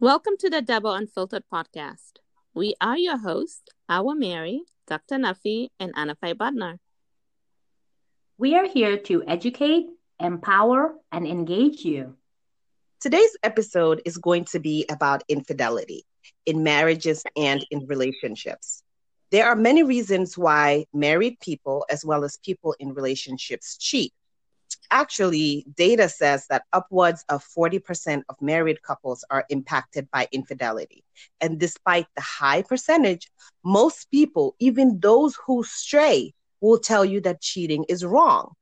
Welcome to the Double Unfiltered podcast. We are your hosts, Our Mary, Dr. Nafi, and Anafai Butner. We are here to educate, empower, and engage you. Today's episode is going to be about infidelity in marriages and in relationships. There are many reasons why married people, as well as people in relationships, cheat actually, data says that upwards of 40% of married couples are impacted by infidelity. And despite the high percentage, most people, even those who stray, will tell you that cheating is wrong.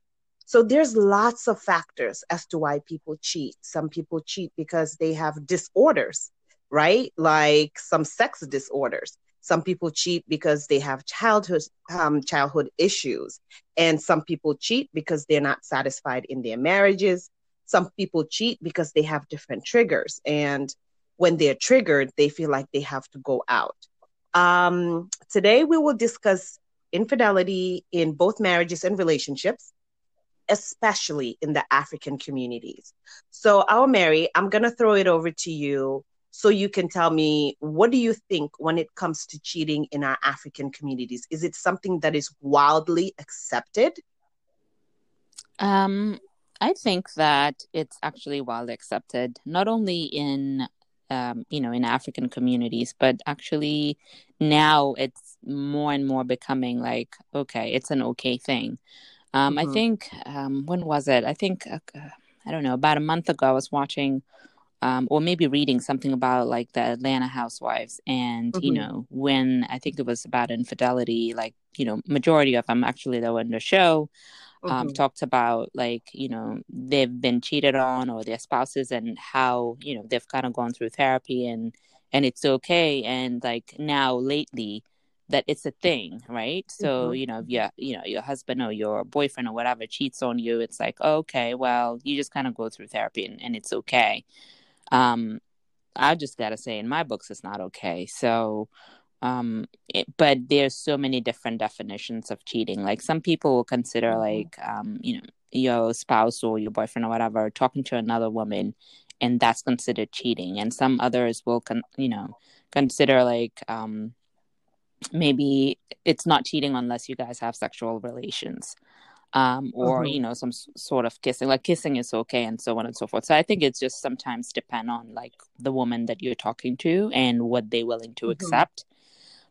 So there's lots of factors as to why people cheat. Some people cheat because they have disorders, right? Like some sex disorders. Some people cheat because they have childhood um, childhood issues, and some people cheat because they're not satisfied in their marriages. Some people cheat because they have different triggers, and when they're triggered, they feel like they have to go out. Um, today, we will discuss infidelity in both marriages and relationships, especially in the African communities. So, our Mary, I'm going to throw it over to you so you can tell me what do you think when it comes to cheating in our african communities? Is it something that is wildly accepted? Um i think that it's actually widely accepted not only in um, you know in african communities but actually now it's more and more becoming like okay it's an okay thing. Um, mm-hmm. i think um, when was it? I think uh, i don't know about a month ago i was watching um, or maybe reading something about like the Atlanta housewives and mm-hmm. you know when I think it was about infidelity like you know majority of them actually that were in the show um, mm-hmm. talked about like you know they've been cheated on or their spouses and how you know they've kind of gone through therapy and and it's okay and like now lately that it's a thing right so mm-hmm. you know if you you know your husband or your boyfriend or whatever cheats on you it's like okay well you just kind of go through therapy and, and it's okay um, I just got to say, in my books, it's not okay. So, um, it, but there's so many different definitions of cheating. Like some people will consider, mm-hmm. like, um, you know, your spouse or your boyfriend or whatever talking to another woman, and that's considered cheating. And some others will, con- you know, consider like, um, maybe it's not cheating unless you guys have sexual relations um, or mm-hmm. you know some sort of kissing like kissing is okay and so on and so forth so i think it's just sometimes depend on like the woman that you're talking to and what they're willing to mm-hmm. accept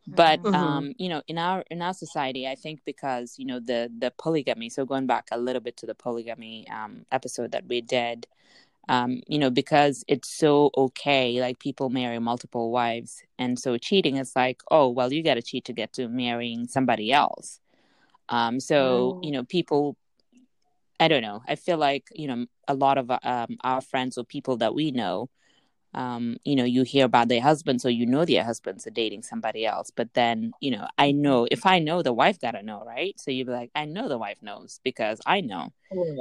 but mm-hmm. um you know in our in our society i think because you know the the polygamy so going back a little bit to the polygamy um episode that we did um you know because it's so okay like people marry multiple wives and so cheating is like oh well you got to cheat to get to marrying somebody else um, so, you know, people, I don't know, I feel like, you know, a lot of um, our friends or people that we know, um, you know, you hear about their husbands, or you know their husbands are dating somebody else. But then, you know, I know if I know the wife gotta know, right? So you'd be like, I know the wife knows because I know,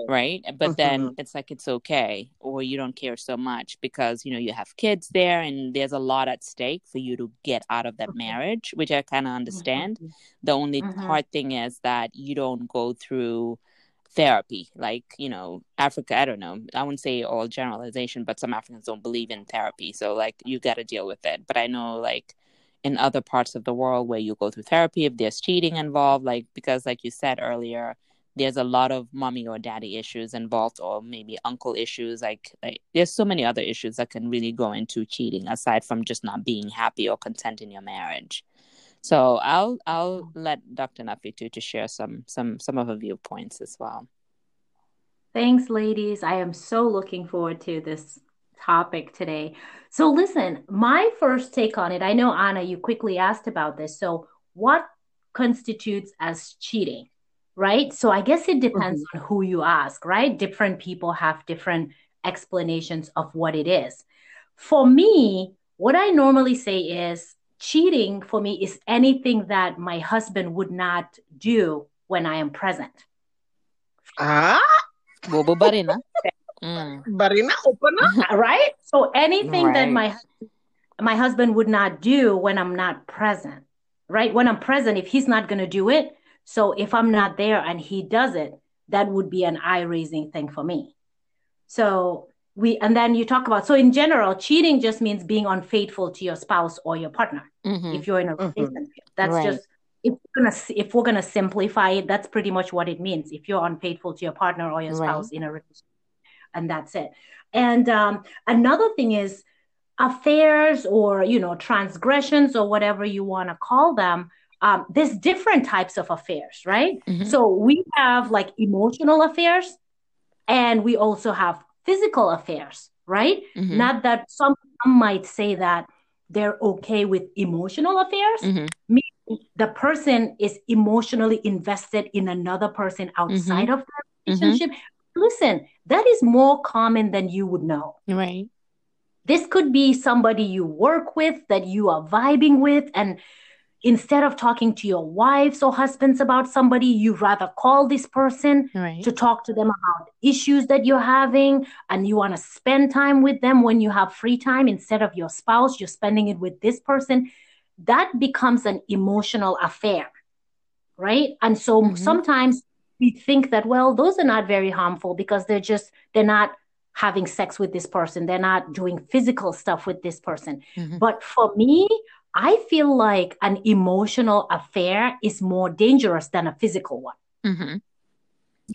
right? But mm-hmm. then it's like it's okay, or you don't care so much because you know you have kids there, and there's a lot at stake for you to get out of that mm-hmm. marriage, which I kind of understand. Mm-hmm. The only mm-hmm. hard thing is that you don't go through therapy like you know africa i don't know i wouldn't say all generalization but some africans don't believe in therapy. So like you got to deal with it. But i know like in other parts of the world where you go through therapy if there's cheating involved like because like you said earlier there's a lot of mommy or daddy issues involved or maybe uncle issues like, like there's so many other issues that can really go into cheating aside from just not being happy or content in your marriage so I'll I'll let Dr. Nafitu to share some some some of her viewpoints as well. Thanks, ladies. I am so looking forward to this topic today. So listen, my first take on it, I know Anna, you quickly asked about this. So what constitutes as cheating? Right. So I guess it depends mm-hmm. on who you ask, right? Different people have different explanations of what it is. For me, what I normally say is cheating for me is anything that my husband would not do when I am present. Ah, bobo barina. Mm. Barina open Right? So anything right. that my my husband would not do when I'm not present. Right? When I'm present, if he's not going to do it, so if I'm not there and he does it, that would be an eye raising thing for me. So we and then you talk about so in general cheating just means being unfaithful to your spouse or your partner Mhm. if you're in a Mhm. relationship that's Right. just if we're gonna if we're gonna simplify it that's pretty much what it means if you're unfaithful to your partner or your Right. spouse in a relationship and that's it and um, another thing is affairs or you know transgressions or whatever you want to call them um, there's different types of affairs right Mhm. so we have like emotional affairs and we also have physical affairs right Mhm. not that some, some might say that they're okay with emotional affairs Mhm. the person is emotionally invested in another person outside of their Mhm. relationship listen that is more common than you would know Right. this could be somebody you work with that you are vibing with and instead of talking to your wives or husbands about somebody you rather call this person Right. to talk to them about issues that you're having and you want to spend time with them when you have free time instead of your spouse you're spending it with this person that becomes an emotional affair right and so Mhm. sometimes we think that well those are not very harmful because they're just they're not having sex with this person they're not doing physical stuff with this person Mhm. but for me i feel like an emotional affair is more dangerous than a physical one. Mhm.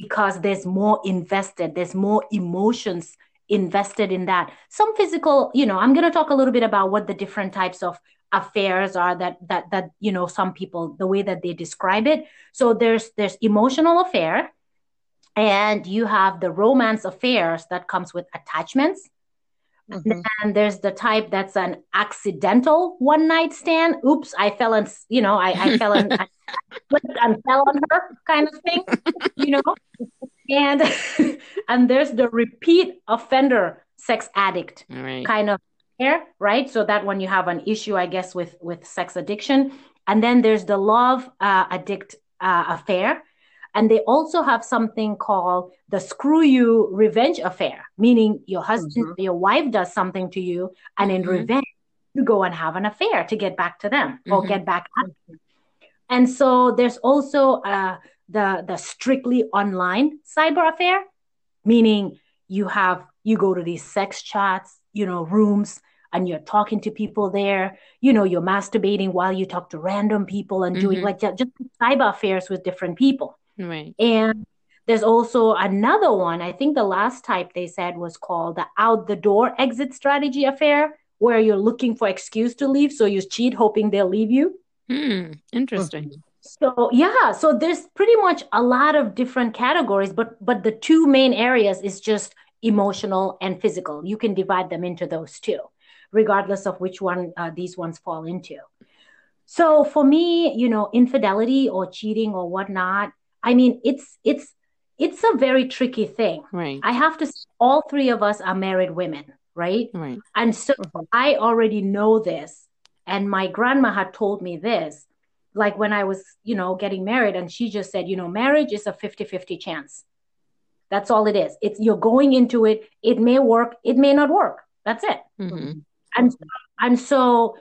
because there's more invested there's more emotions invested in that. Some physical you know i'm going to talk a little bit about what the different types of affairs are that that that you know some people the way that they describe it. So there's there's emotional affair and you have the romance affairs that comes with attachments Mhm. and there's the type that's an accidental one night stand. Oops i fell in you know i, I fell in I slipped and fell on her kind of thing you know? And and there's the repeat offender sex addict right. kind of here right? So that when you have an issue i guess with with sex addiction. And then there's the love uh, addict uh, affair and they also have something called the screw you revenge affair meaning your husband your wife does something to you and in Mhm. revenge you go and have an affair to get back to them or Mhm. get back at them and so there's also uh, the the strictly online cyber affair meaning you have you go to these sex chats you know rooms and you're talking to people there. You know you're masturbating while you talk to random people and doing like ju- just cyber affairs with different people Right. and there's also another one i think the last type they said was called the out the door exit strategy affair where you're looking for excuse to leave so you cheat hoping they'll leave you Hmm. Interesting. so yeah, so there's pretty much a lot of different categories, but but the two main areas is just emotional and physical. You can divide them into those two, regardless of which one uh, these ones fall into. So for me, you know, infidelity or cheating or whatnot, I mean, it's it's it's a very tricky thing. Right. I have to. All three of us are married women, right? Right. And so. I already know this. And my grandma had told me this, like when I was, you know, getting married. And she just said, you know, marriage is a 50 50 chance. That's all it is. It's you're going into it. It may work, it may not work. That's it. hmm And and so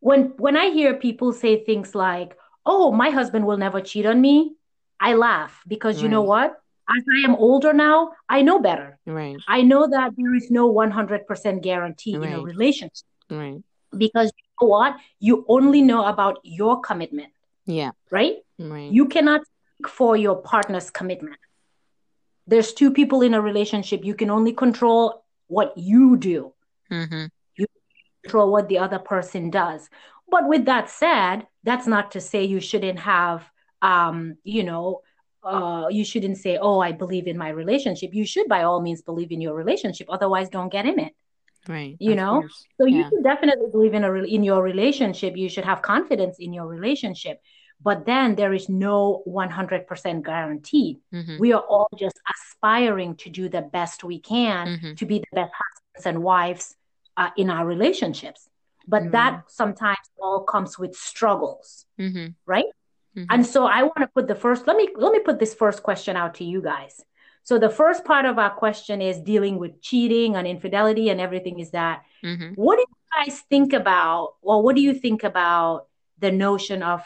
when when I hear people say things like, "Oh, my husband will never cheat on me," I laugh because you know what? As I am older now, I know better. Right. I know that there is no 100% guarantee in a relationship Right. because you know what? You only know about your commitment, Yeah. right? Right. You cannot speak for your partner's commitment. There's two people in a relationship. You can only control what you do, hmm You control what the other person does. But with that said, that's not to say you shouldn't have, um, you know, uh, you shouldn't say, "Oh, I believe in my relationship." You should, by all means, believe in your relationship. Otherwise, don't get in it. Right. You know? course. So you Yeah. should definitely believe in a re- in your relationship. You should have confidence in your relationship. But then there is no 100% guaranteed. hmm We are all just aspiring to do the best we can Mhm. to be the best husbands and wives uh, in our relationships. But Mhm. that sometimes all comes with struggles, hmm right? Hmm And so I want to put the first let me let me put this first question out to you guys. So the first part of our question is dealing with cheating and infidelity and everything is that hmm what do you guys think about or what do you think about the notion of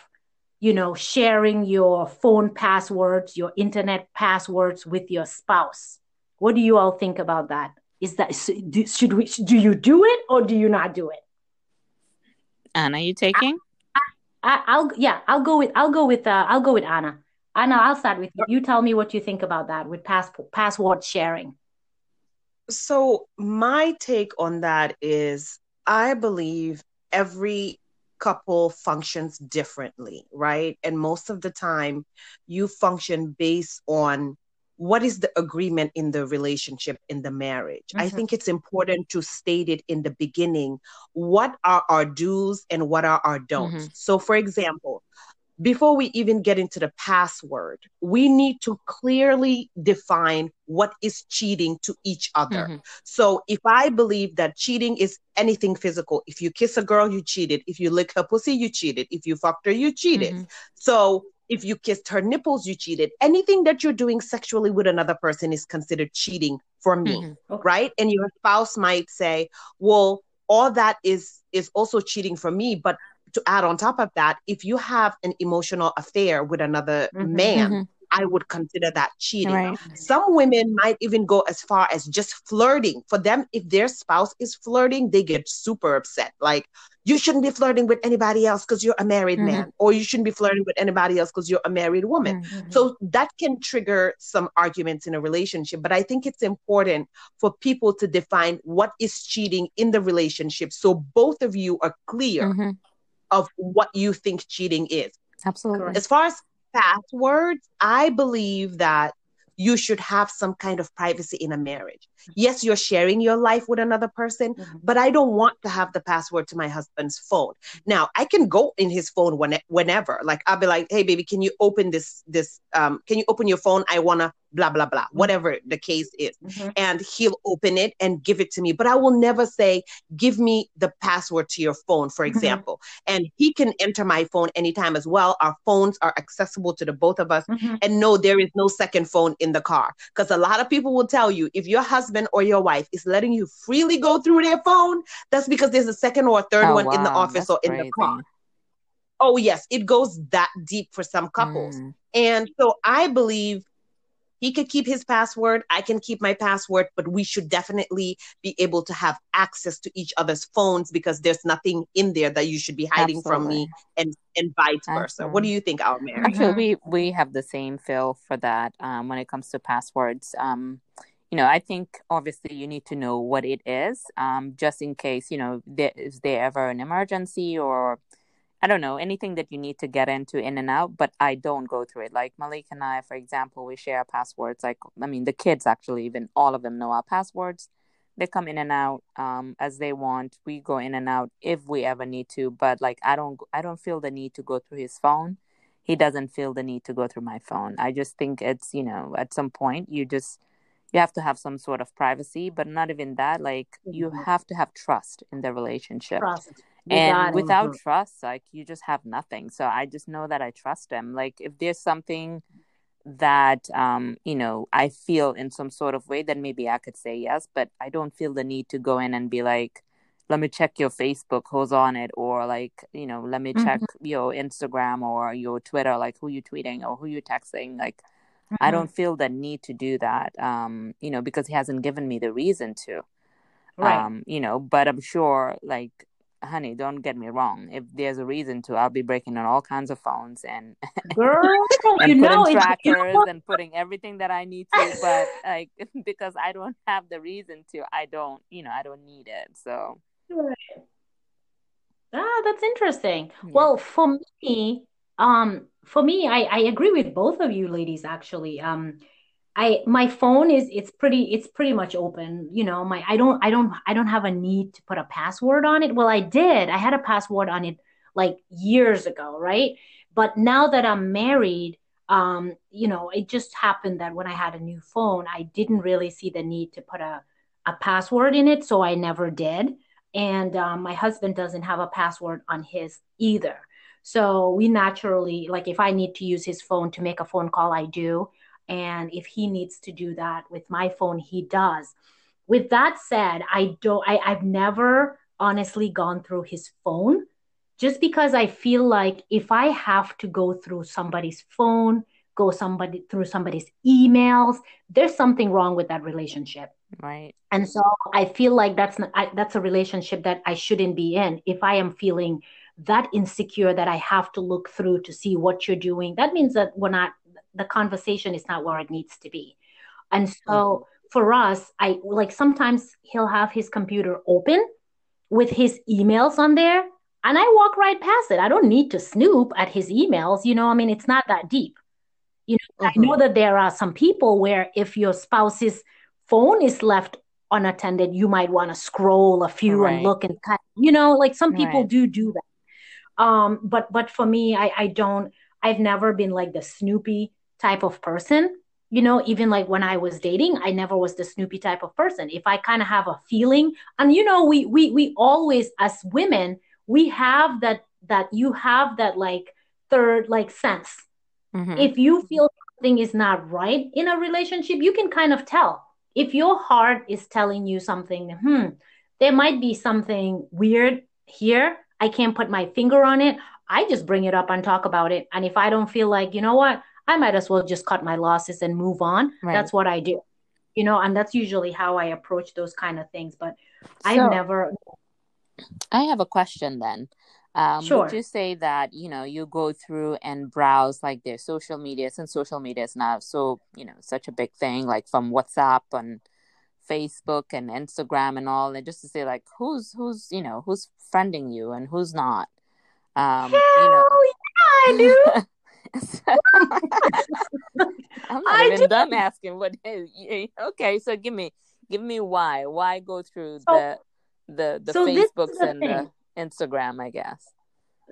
you know sharing your phone passwords, your internet passwords with your spouse? What do you all think about that? is that should we do you do it or do you not do it anna you taking I, will yeah i'll go with i'll go with uh, i'll go with anna. Anna i'll start with you. You tell me what you think about that with passport password sharing. So my take on that is i believe every couple functions differently right? And most of the time you function based on what is the agreement in the relationship in the marriage mm-hmm. i think it's important to state it in the beginning what are our do's and what are our don'ts mm-hmm. so for example before we even get into the password we need to clearly define what is cheating to each other mm-hmm. so if i believe that cheating is anything physical if you kiss a girl you cheated if you lick her pussy you cheated if you fucked her you cheated mm-hmm. so if you kissed her nipples, you cheated. Anything that you're doing sexually with another person is considered cheating for me, mm-hmm. okay. right? And your spouse might say, "Well, all that is is also cheating for me." But to add on top of that, if you have an emotional affair with another mm-hmm. man, mm-hmm. I would consider that cheating. Right. Some women might even go as far as just flirting. For them, if their spouse is flirting, they get super upset. Like, you shouldn't be flirting with anybody else because you're a married mm-hmm. man, or you shouldn't be flirting with anybody else because you're a married woman. Mm-hmm. So that can trigger some arguments in a relationship. But I think it's important for people to define what is cheating in the relationship so both of you are clear mm-hmm. of what you think cheating is. Absolutely. As far as passwords, I believe that you should have some kind of privacy in a marriage. Yes, you're sharing your life with another person, mm-hmm. but I don't want to have the password to my husband's phone. Now, I can go in his phone when, whenever. Like I'll be like, "Hey baby, can you open this this um can you open your phone? I want to blah blah blah mm-hmm. whatever the case is mm-hmm. and he'll open it and give it to me but i will never say give me the password to your phone for mm-hmm. example and he can enter my phone anytime as well our phones are accessible to the both of us mm-hmm. and no there is no second phone in the car because a lot of people will tell you if your husband or your wife is letting you freely go through their phone that's because there's a second or a third oh, one wow. in the office that's or in crazy. the car oh yes it goes that deep for some couples mm. and so i believe he could keep his password i can keep my password but we should definitely be able to have access to each other's phones because there's nothing in there that you should be hiding Absolutely. from me and and vice versa Absolutely. what do you think our Mary? actually we we have the same feel for that um, when it comes to passwords um, you know i think obviously you need to know what it is um, just in case you know there, is there ever an emergency or I don't know, anything that you need to get into in and out, but I don't go through it. Like Malik and I, for example, we share passwords. Like, I mean, the kids actually, even all of them know our passwords. They come in and out um, as they want. We go in and out if we ever need to, but like, I don't, I don't feel the need to go through his phone. He doesn't feel the need to go through my phone. I just think it's, you know, at some point you just, you have to have some sort of privacy, but not even that. Like, mm-hmm. you have to have trust in the relationship. Trust and without mm-hmm. trust like you just have nothing so i just know that i trust them. like if there's something that um you know i feel in some sort of way then maybe i could say yes but i don't feel the need to go in and be like let me check your facebook who's on it or like you know let me check mm-hmm. your instagram or your twitter like who you tweeting or who you texting like mm-hmm. i don't feel the need to do that um you know because he hasn't given me the reason to right. um you know but i'm sure like honey, don't get me wrong. If there's a reason to, I'll be breaking on all kinds of phones and Girl, and you know, trackers you know and putting everything that I need to. But like because I don't have the reason to, I don't, you know, I don't need it. So right. Ah, that's interesting. Yeah. Well, for me, um, for me, I, I agree with both of you ladies actually. Um, I my phone is it's pretty it's pretty much open. You know, my I don't I don't I don't have a need to put a password on it. Well, I did. I had a password on it like years ago, right? But now that I'm married, um, you know, it just happened that when I had a new phone, I didn't really see the need to put a a password in it, so I never did. And um, my husband doesn't have a password on his either. So we naturally, like, if I need to use his phone to make a phone call, I do and if he needs to do that with my phone he does with that said i don't I, i've never honestly gone through his phone just because i feel like if i have to go through somebody's phone go somebody through somebody's emails there's something wrong with that relationship Right. And so I feel like that's not, I, that's a relationship that I shouldn't be in. If I am feeling that insecure that I have to look through to see what you're doing, that means that we're not the conversation is not where it needs to be. And so mm-hmm. for us, I like sometimes he'll have his computer open with his emails on there and I walk right past it. I don't need to snoop at his emails, you know, I mean it's not that deep. You know, mm-hmm. I know that there are some people where if your spouse's phone is left unattended, you might want to scroll a few right. and look and cut. You know, like some people right. do do that. Um, but but for me, I I don't. I've never been like the Snoopy type of person. You know, even like when I was dating, I never was the Snoopy type of person. If I kind of have a feeling, and you know, we we we always as women we have that that you have that like third like sense. Mm-hmm. If you feel something is not right in a relationship, you can kind of tell if your heart is telling you something, hmm, there might be something weird here. I can't put my finger on it. I just bring it up and talk about it. And if I don't feel like, you know what, I might as well just cut my losses and move on. Right. That's what I do. You know, and that's usually how I approach those kind of things. But so, I've never. I have a question then. Um, sure. Would you say that you know you go through and browse like their social medias and social medias now so you know such a big thing like from WhatsApp and Facebook and Instagram and all and just to say like who's who's you know who's friending you and who's not. Um, Hell you know. yeah, I do. I'm not I even do. done asking what. Okay, so give me give me why why go through so, the the the so Facebooks and thing. the Instagram, I guess.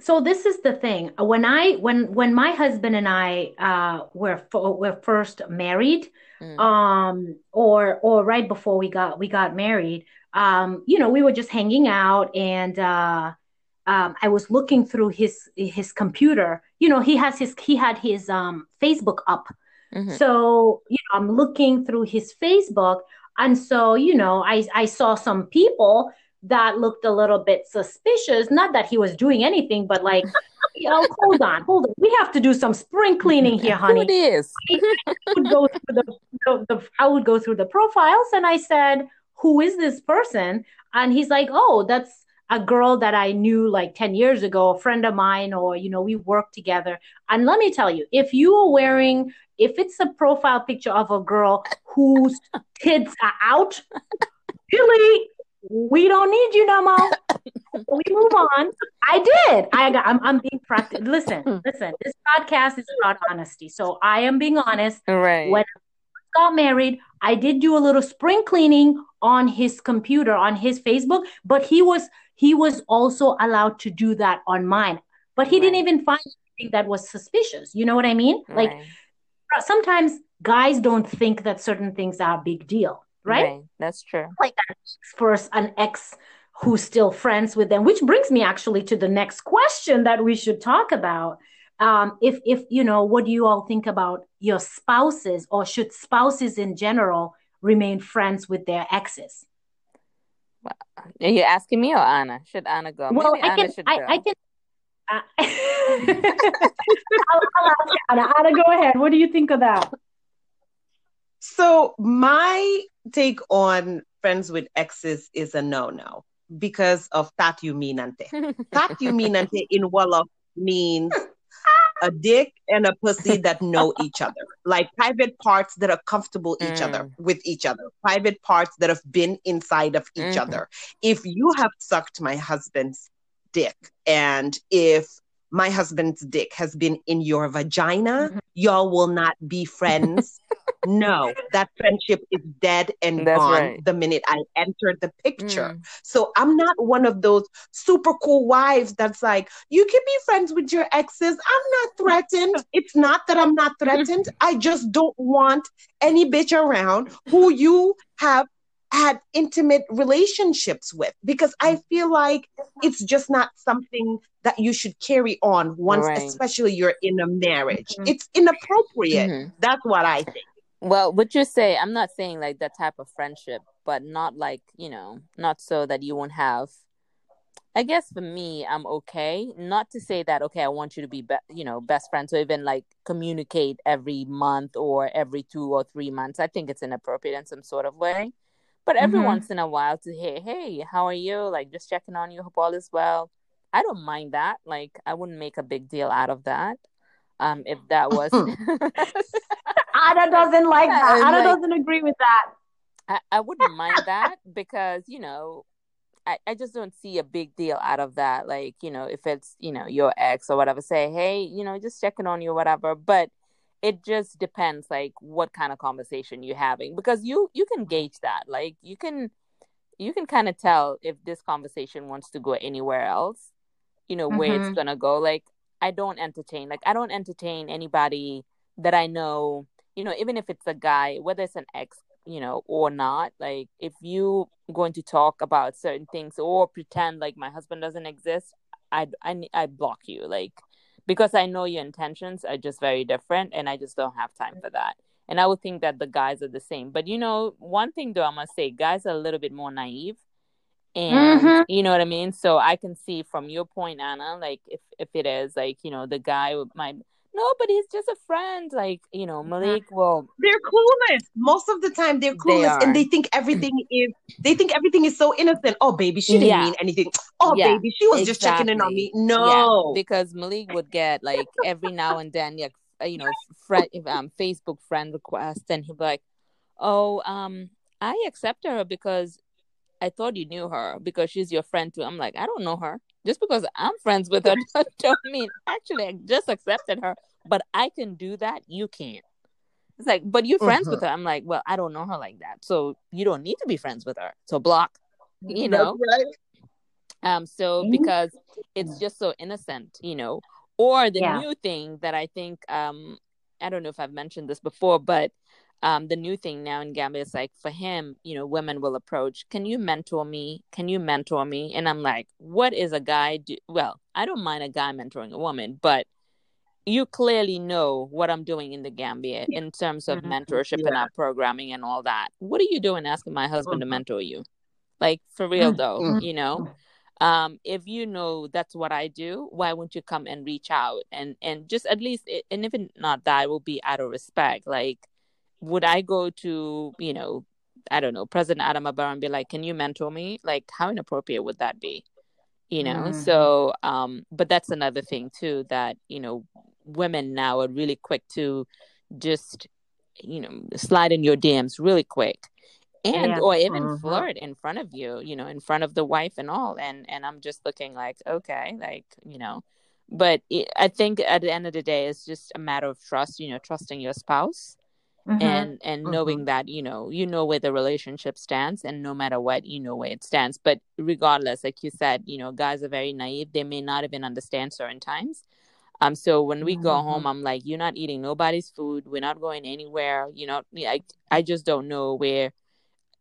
So this is the thing. When I when when my husband and I uh, were were first married, mm. um, or or right before we got we got married, um, you know, we were just hanging out, and uh, um, I was looking through his his computer. You know, he has his he had his um, Facebook up. Mm-hmm. So you know, I'm looking through his Facebook, and so you know, I I saw some people that looked a little bit suspicious. Not that he was doing anything, but like, you know, hold on, hold on. We have to do some spring cleaning here, honey. It is. I would go through the, the, the, I would go through the profiles, and I said, "Who is this person?" And he's like, "Oh, that's." a girl that I knew like 10 years ago, a friend of mine, or, you know, we worked together. And let me tell you, if you are wearing, if it's a profile picture of a girl whose kids are out, really, we don't need you no more. we move on. I did. I got. I'm, I'm being practical. Listen, hmm. listen. This podcast is about honesty, so I am being honest. Right. When I got married, I did do a little spring cleaning on his computer, on his Facebook, but he was he was also allowed to do that on mine. But he right. didn't even find anything that was suspicious. You know what I mean? Right. Like sometimes guys don't think that certain things are a big deal right? right? That's true. Like first an ex who's still friends with them, which brings me actually to the next question that we should talk about. Um, if if you know, what do you all think about your spouses, or should spouses in general remain friends with their exes? Are you asking me or Anna? Should Anna go? Well, Maybe I Anna can. I, I, can. Uh, I'll, I'll ask Anna. Anna, go ahead. What do you think of that? So my take on friends with exes is a no-no because of tatuminante. tatuminante in Wolof means a dick and a pussy that know each other, like private parts that are comfortable each mm. other with each other, private parts that have been inside of each mm-hmm. other. If you have sucked my husband's dick, and if my husband's dick has been in your vagina, mm-hmm. y'all will not be friends no, that friendship is dead and That's gone right. the minute I entered the picture. Mm. So I'm not one of those super cool wives that's like, you can be friends with your exes. I'm not threatened. it's not that I'm not threatened. I just don't want any bitch around who you have had intimate relationships with because I feel like it's just not something that you should carry on once, right. especially you're in a marriage. Mm-hmm. It's inappropriate. Mm-hmm. That's what I think. Well, would you say I'm not saying like that type of friendship, but not like, you know, not so that you won't have I guess for me, I'm okay. Not to say that okay, I want you to be, be you know, best friends or even like communicate every month or every two or three months. I think it's inappropriate in some sort of way. But every mm-hmm. once in a while to hey, hey, how are you? Like just checking on you, hope all is well. I don't mind that. Like I wouldn't make a big deal out of that. Um, if that was Ada doesn't like that. Ada like, doesn't agree with that. I, I wouldn't mind that because, you know, I, I just don't see a big deal out of that. Like, you know, if it's, you know, your ex or whatever, say, hey, you know, just checking on you, or whatever. But it just depends like what kind of conversation you're having because you you can gauge that like you can you can kind of tell if this conversation wants to go anywhere else you know where mm-hmm. it's gonna go like i don't entertain like i don't entertain anybody that i know you know even if it's a guy whether it's an ex you know or not like if you going to talk about certain things or pretend like my husband doesn't exist i i, I block you like because I know your intentions are just very different and I just don't have time for that. And I would think that the guys are the same. But you know, one thing though I must say, guys are a little bit more naive. And mm-hmm. you know what I mean? So I can see from your point, Anna, like if if it is like, you know, the guy might no, but he's just a friend. Like, you know, Malik will They're clueless. Most of the time they're clueless they and they think everything is they think everything is so innocent. Oh baby, she didn't yeah. mean anything. Oh yeah, baby, she was exactly. just checking in on me. No. Yeah, because Malik would get like every now and then yeah, uh, you know, friend um Facebook friend request and he'd be like, Oh, um, I accept her because I thought you knew her because she's your friend too. I'm like, I don't know her. Just because I'm friends with her don't mean actually I just accepted her, but I can do that. You can't. It's like, but you're friends uh-huh. with her. I'm like, well, I don't know her like that, so you don't need to be friends with her. So block. You know. Right. Um. So mm-hmm. because it's just so innocent, you know. Or the yeah. new thing that I think, um, I don't know if I've mentioned this before, but um, the new thing now in Gambia is like for him, you know, women will approach, can you mentor me? Can you mentor me? And I'm like, what is a guy do? Well, I don't mind a guy mentoring a woman, but you clearly know what I'm doing in the Gambia in terms of mm-hmm. mentorship yeah. and our programming and all that. What are you doing asking my husband mm-hmm. to mentor you? Like for real mm-hmm. though, mm-hmm. you know? Um, if you know that's what I do, why won't you come and reach out and and just at least and if not that, it will be out of respect. Like would I go to, you know, I don't know, President Adama Barrow and be like, can you mentor me? Like, how inappropriate would that be? You know, mm-hmm. so, um, but that's another thing too that, you know, women now are really quick to just, you know, slide in your DMs really quick and yeah. or even mm-hmm. flirt in front of you you know in front of the wife and all and and i'm just looking like okay like you know but it, i think at the end of the day it's just a matter of trust you know trusting your spouse mm-hmm. and and mm-hmm. knowing that you know you know where the relationship stands and no matter what you know where it stands but regardless like you said you know guys are very naive they may not even understand certain times um so when we mm-hmm. go home i'm like you're not eating nobody's food we're not going anywhere you know i i just don't know where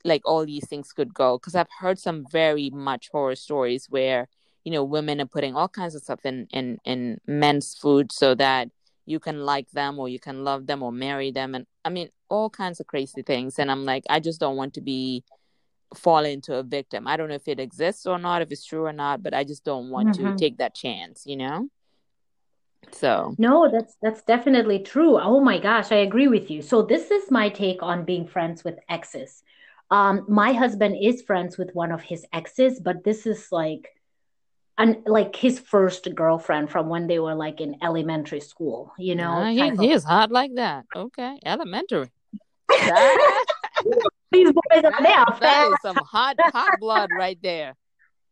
like all these things could go because i've heard some very much horror stories where you know women are putting all kinds of stuff in in in men's food so that you can like them or you can love them or marry them. And i mean all kinds of crazy things. And i'm like i just don't want to be fall into a victim. I don't know if it exists or not if it's true or not but i just don't want mm-hmm. to take that chance you know? So. No that's that's definitely true. Oh my gosh i agree with you. So this is my take on being friends with exes. Um my husband is friends with one of his exes but this is like and like his first girlfriend from when they were like in elementary school, you know. Uh, he, he is hot like that. Okay, elementary. These boys are there. That is some hot hot blood right there.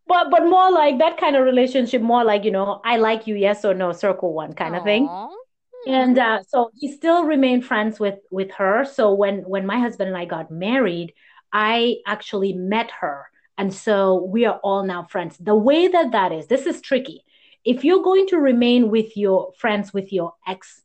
But but more like that kind of relationship, more like you know, I like you, yes or no, circle one kind Aww. of thing. And uh, so he still remained friends with with her. So when when my husband and I got married, I actually met her and so we are all now friends. The way that that is, this is tricky. If you're going to remain with your friends with your ex,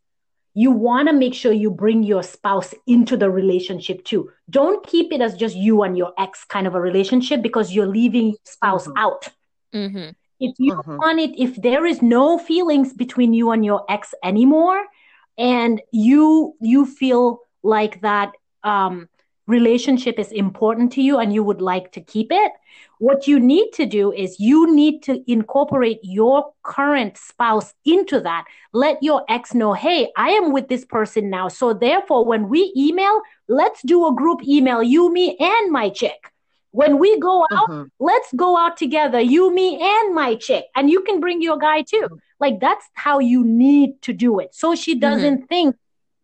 you want to make sure you bring your spouse into the relationship too. Don't keep it as just you and your ex kind of a relationship because you're leaving your spouse mm-hmm. out. Mm-hmm. If you mm-hmm. want it, if there is no feelings between you and your ex anymore, and you you feel like that um, relationship is important to you and you would like to keep it, what you need to do is you need to incorporate your current spouse into that. Let your ex know, hey, I am with this person now. So therefore, when we email, let's do a group email, you, me, and my chick. when we go out, mm-hmm. let's go out together, you, me, and my chick. And you can bring your guy too. Like that's how you need to do it. So she mm-hmm. doesn't mm-hmm. think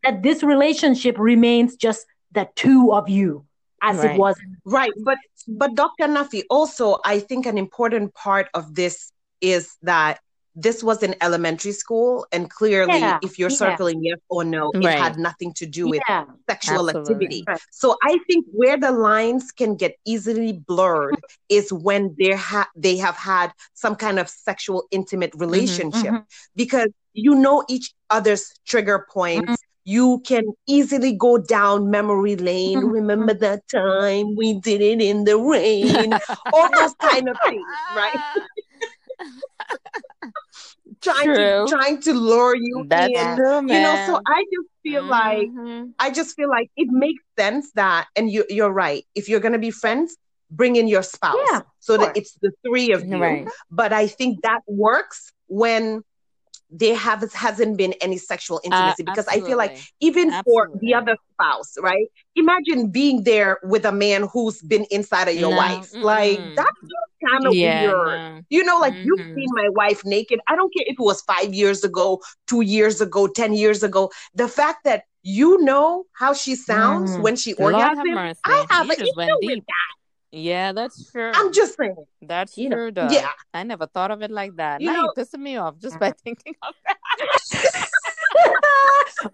that this relationship remains just the two of you as right. it was. Right. But but Dr. Nafi, also I think an important part of this is that this was in elementary school and clearly yeah, if you're circling yes or no it had nothing to do with yeah, sexual absolutely. activity right. so i think where the lines can get easily blurred is when they have they have had some kind of sexual intimate mm-hmm, relationship mm-hmm, mm-hmm. because you know each other's trigger points mm-hmm. You can easily go down memory lane. Mm-hmm. Remember that time we did it in the rain? All those kind of things, right? trying true. to trying to lure you That's in. True, you know, so I just feel mm-hmm. like I just feel like it makes sense that and you you're right. If you're gonna be friends, bring in your spouse yeah, so that it's the three of you. Right. But I think that works when there have hasn't been any sexual uh, intimacy uh, because I feel like even absolutely. for the other spouse, right? Imagine being there with a man who's been inside of your no. wife. Mm-mm. Like that's kind of yeah, weird. No. You know, like mm-hmm. you've seen my wife naked. I don't care if it was five years ago, two years ago, ten years ago. The fact that you know how she sounds mm. when she orgasms, I have an issue with that. Yeah, that's true. I'm just saying. That's you true, know, though. Yeah. I never thought of it like that. You now know, you're pissing me off just by thinking of that.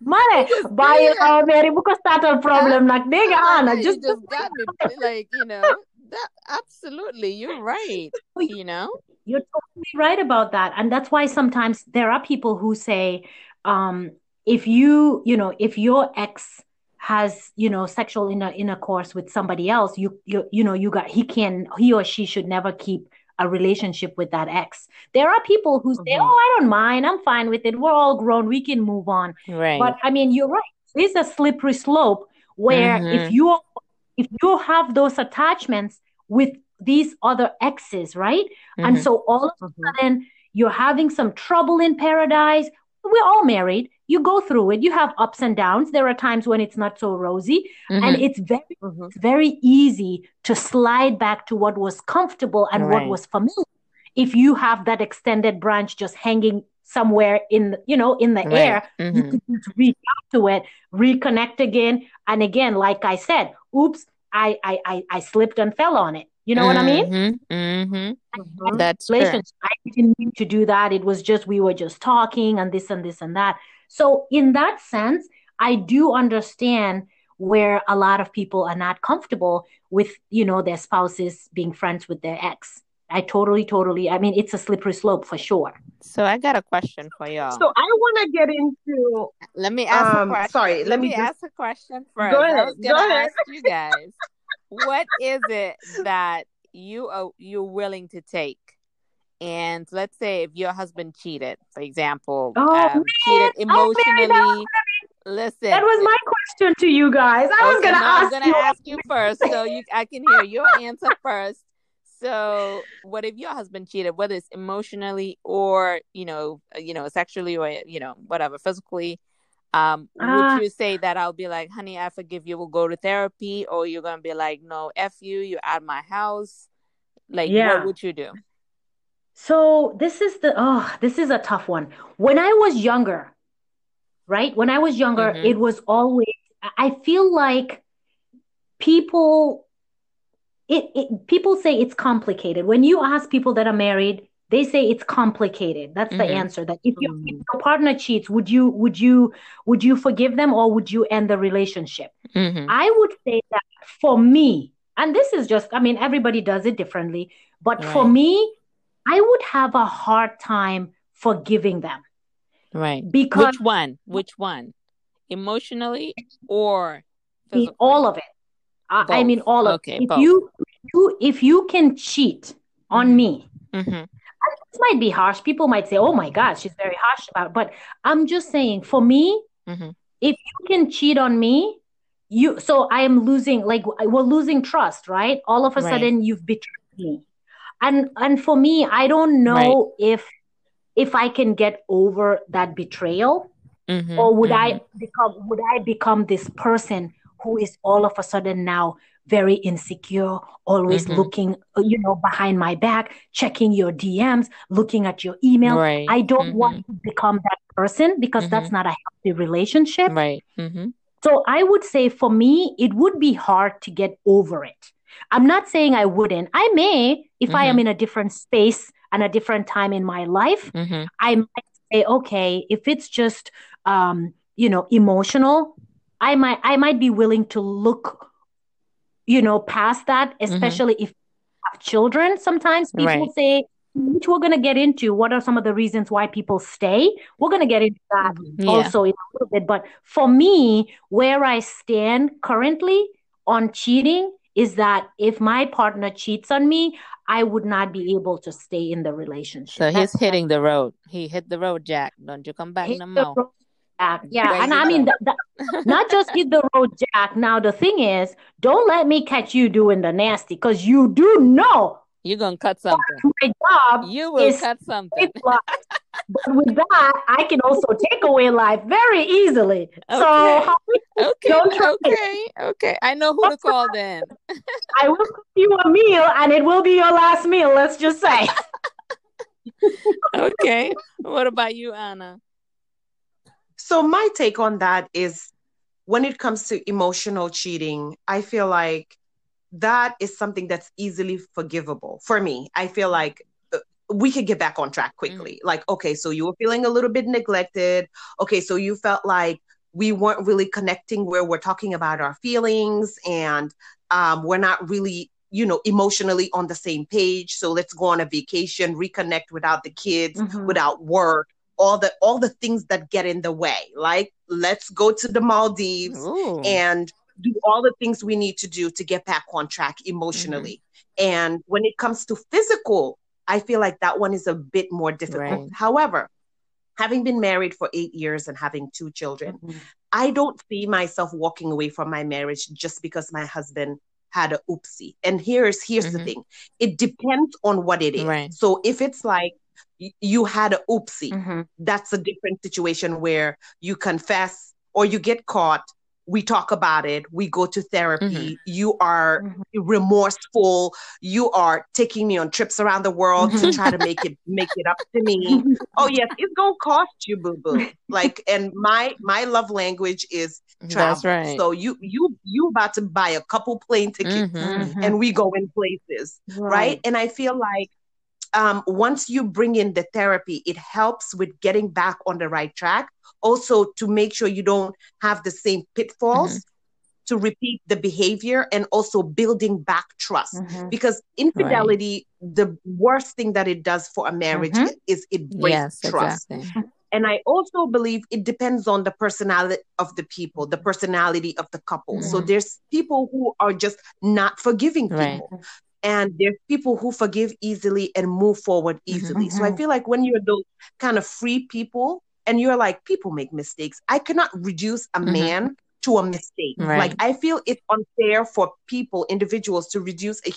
Mane, by uh, Mary buka starter problem nak dega ana just just got me like you know that absolutely you're right you know you're totally right about that and that's why sometimes there are people who say um if you you know if your ex has you know sexual inter- intercourse with somebody else you you you know you got he can he or she should never keep a relationship with that ex. There are people who say mm-hmm. oh i don't mind. I'm fine with it. We're all grown. We can move on. Right. But i mean you're right. It's a slippery slope where mm-hmm. if you if you have those attachments with these other exes right? Mm-hmm. and so all of a mm-hmm. sudden you're having some trouble in paradise. We're all married you go through it you have ups and downs there are times when it's not so rosy mm-hmm. and it's very mm-hmm. it's very easy to slide back to what was comfortable and right. what was familiar if you have that extended branch just hanging somewhere in you know in the right. air mm-hmm. you can just reach out to it reconnect again and again like i said oops I, I i i slipped and fell on it you know mm-hmm, what I mean? Mm-hmm, mm-hmm. I didn't mean to do that. It was just we were just talking and this and this and that. So in that sense, I do understand where a lot of people are not comfortable with, you know, their spouses being friends with their ex. I totally, totally. I mean, it's a slippery slope for sure. So I got a question for y'all. So I want to get into. Let me ask um, a question. Sorry, let, let me, me just... ask a question first. Go ahead. I was gonna Go ahead. ask you guys what is it that you are you're willing to take? And let's say if your husband cheated, for example, oh, um, cheated emotionally. Oh, Listen, that was my question to you guys. I was gonna ask. Gonna ask you first, so you I can hear your answer first. So, what if your husband cheated, whether it's emotionally or you know, you know, sexually or you know, whatever, physically? Um, uh, would you say that I'll be like, honey, I forgive you, we'll go to therapy, or you're gonna be like, no, f you, you're out my house? Like, yeah. what would you do? So this is the oh, this is a tough one. When I was younger, right? When I was younger, mm-hmm. it was always I feel like people it, it people say it's complicated. When you ask people that are married, they say it's complicated that's mm-hmm. the answer that if, you, if, your partner cheats would you would you would you forgive them or would you end the relationship mm-hmm. i would say that for me and this is just i mean everybody does it differently but right. for me i would have a hard time forgiving them right because which one which one emotionally or physically? all of it I, I mean all of okay, it if you, you if you can cheat on mm-hmm. me mm-hmm this might be harsh. People might say, "Oh my God, she's very harsh about." It. But I'm just saying, for me, mm-hmm. if you can cheat on me, you so I am losing. Like we're losing trust, right? All of a right. sudden, you've betrayed me, and and for me, I don't know right. if if I can get over that betrayal, mm-hmm, or would mm-hmm. I become would I become this person who is all of a sudden now very insecure, always mm-hmm. looking, you know, behind my back, checking your DMs, looking at your email. Right. I don't mm-hmm. want to become that person because mm-hmm. that's not a healthy relationship. Right. Mm-hmm. So I would say for me, it would be hard to get over it. I'm not saying I wouldn't. I may, if I am mm-hmm. in a different space and a different time in my life, mm-hmm. I might say, okay, if it's just, um, you know, emotional, I might, I might be willing to look, you know, past that, mm-hmm. especially if have children. Sometimes people right. say, which we're going to get into. What are some of the reasons why people stay? We're going to get into that yeah. also in a little bit. But for me, where I stand currently on cheating is that if my partner cheats on me, I would not be able to stay in the relationship. So he's That's hitting the road. He hit the road, Jack. Don't you come back hit no more. Jack. Yeah, and I mean, not just hit the road, Jack. Now the thing is, don't let me catch you doing the nasty because you do know you're gonna cut something. My job. You will cut something. but with that, I can also take away life very easily. Okay. So okay, okay, okay. I know who to call then. I will cook you a meal, and it will be your last meal. Let's just say. okay. What about you, Anna? So my take on that is when it comes to emotional cheating, I feel like that is something that's easily forgivable for me. I feel like we could get back on track mm. quickly. Mm. Like, okay, so you were feeling a little bit neglected. Okay, so you felt like we weren't really connecting where we're talking about our feelings and um, we're not really you know emotionally on the same page so let's go on a vacation reconnect without the kids mm-hmm. without work all the all the things that get in the way like let's go to the maldives Ooh. and do all the things we need to do to get back on track emotionally. Mm-hmm. And when it comes to physical, I feel like that one is a bit more difficult. Right. However, having been married for eight years and having two children, mm-hmm. I don't see myself walking away from my marriage just because my husband had a oopsie. And here's here's mm-hmm. the thing: it depends on what it is. Right. So if it's like you had a oopsie, mm-hmm. that's a different situation where you confess or you get caught we talk about it we go to therapy mm-hmm. you are mm-hmm. remorseful you are taking me on trips around the world to try to make it make it up to me oh yes it's gonna cost you boo boo like and my my love language is travel That's right. so you you you about to buy a couple plane tickets mm-hmm. and we go in places right. right and i feel like um, once you bring in the therapy, it helps with getting back on the right track. Also, to make sure you don't have the same pitfalls. Mm-hmm. To repeat the behavior and also building back trust. Mm-hmm. Because infidelity, right. the worst thing that it does for a marriage mm-hmm. is it breaks yes, trust. Exactly. And I also believe it depends on the personality of the people, the personality of the couple. So mm-hmm. there's people who are just not forgiving people. Right and there's people who forgive easily and move forward mm-hmm, easily. Mm-hmm. So I feel like when you're those kind of free people and you're like, people make mistakes. I cannot reduce a mm-hmm. man to a mistake. Right. Like I feel it's unfair for people, individuals, to reduce a,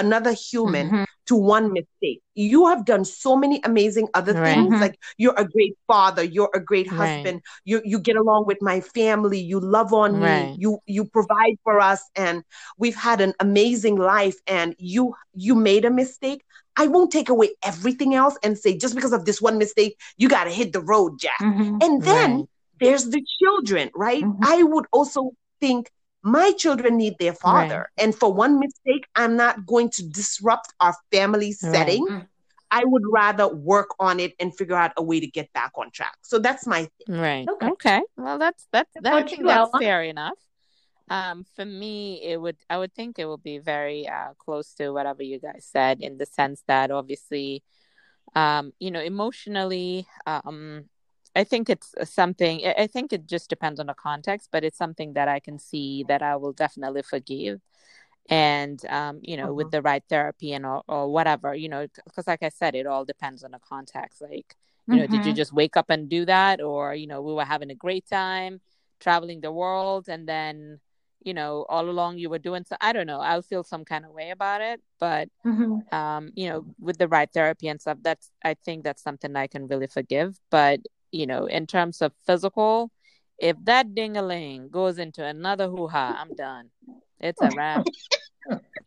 another human mm-hmm. to one mistake. You have done so many amazing other right. things. Mm-hmm. Like you're a great father, you're a great husband. Right. You you get along with my family. You love on me. You you provide for us, and we've had an amazing life. And you you made a mistake. I won't take away everything else and say just because of this one mistake, you got to hit the road, Jack. Mm-hmm. And then there's the children, right? Mm-hmm. I would also think my children need their father. Right. And for one mistake, I'm not going to disrupt our family setting. Right. I would rather work on it and figure out a way to get back on track. So that's my thing. Right. Okay. okay. Well, that's that's that, I think that's fair enough. Um, for me, it would I would think it would be very uh, close to whatever you guys said in the sense that obviously, um, you know, emotionally, um, I think it's something, I think it just depends on the context, but it's something that I can see that I will definitely forgive. And, um, you know, uh-huh. with the right therapy and or, or whatever, you know, because like I said, it all depends on the context. Like, you mm-hmm. know, did you mm-hmm. just wake up and do that? Or, you know, we were having a great time traveling the world and then, you know, all along you were doing so I don't know, I'll feel some kind of way about it. But mm-hmm. um, you know, with the right therapy and stuff, that's I think that's something I can really forgive. But you know, in terms of physical, if that dingaling goes into another hoo ha, I'm done. It's a wrap.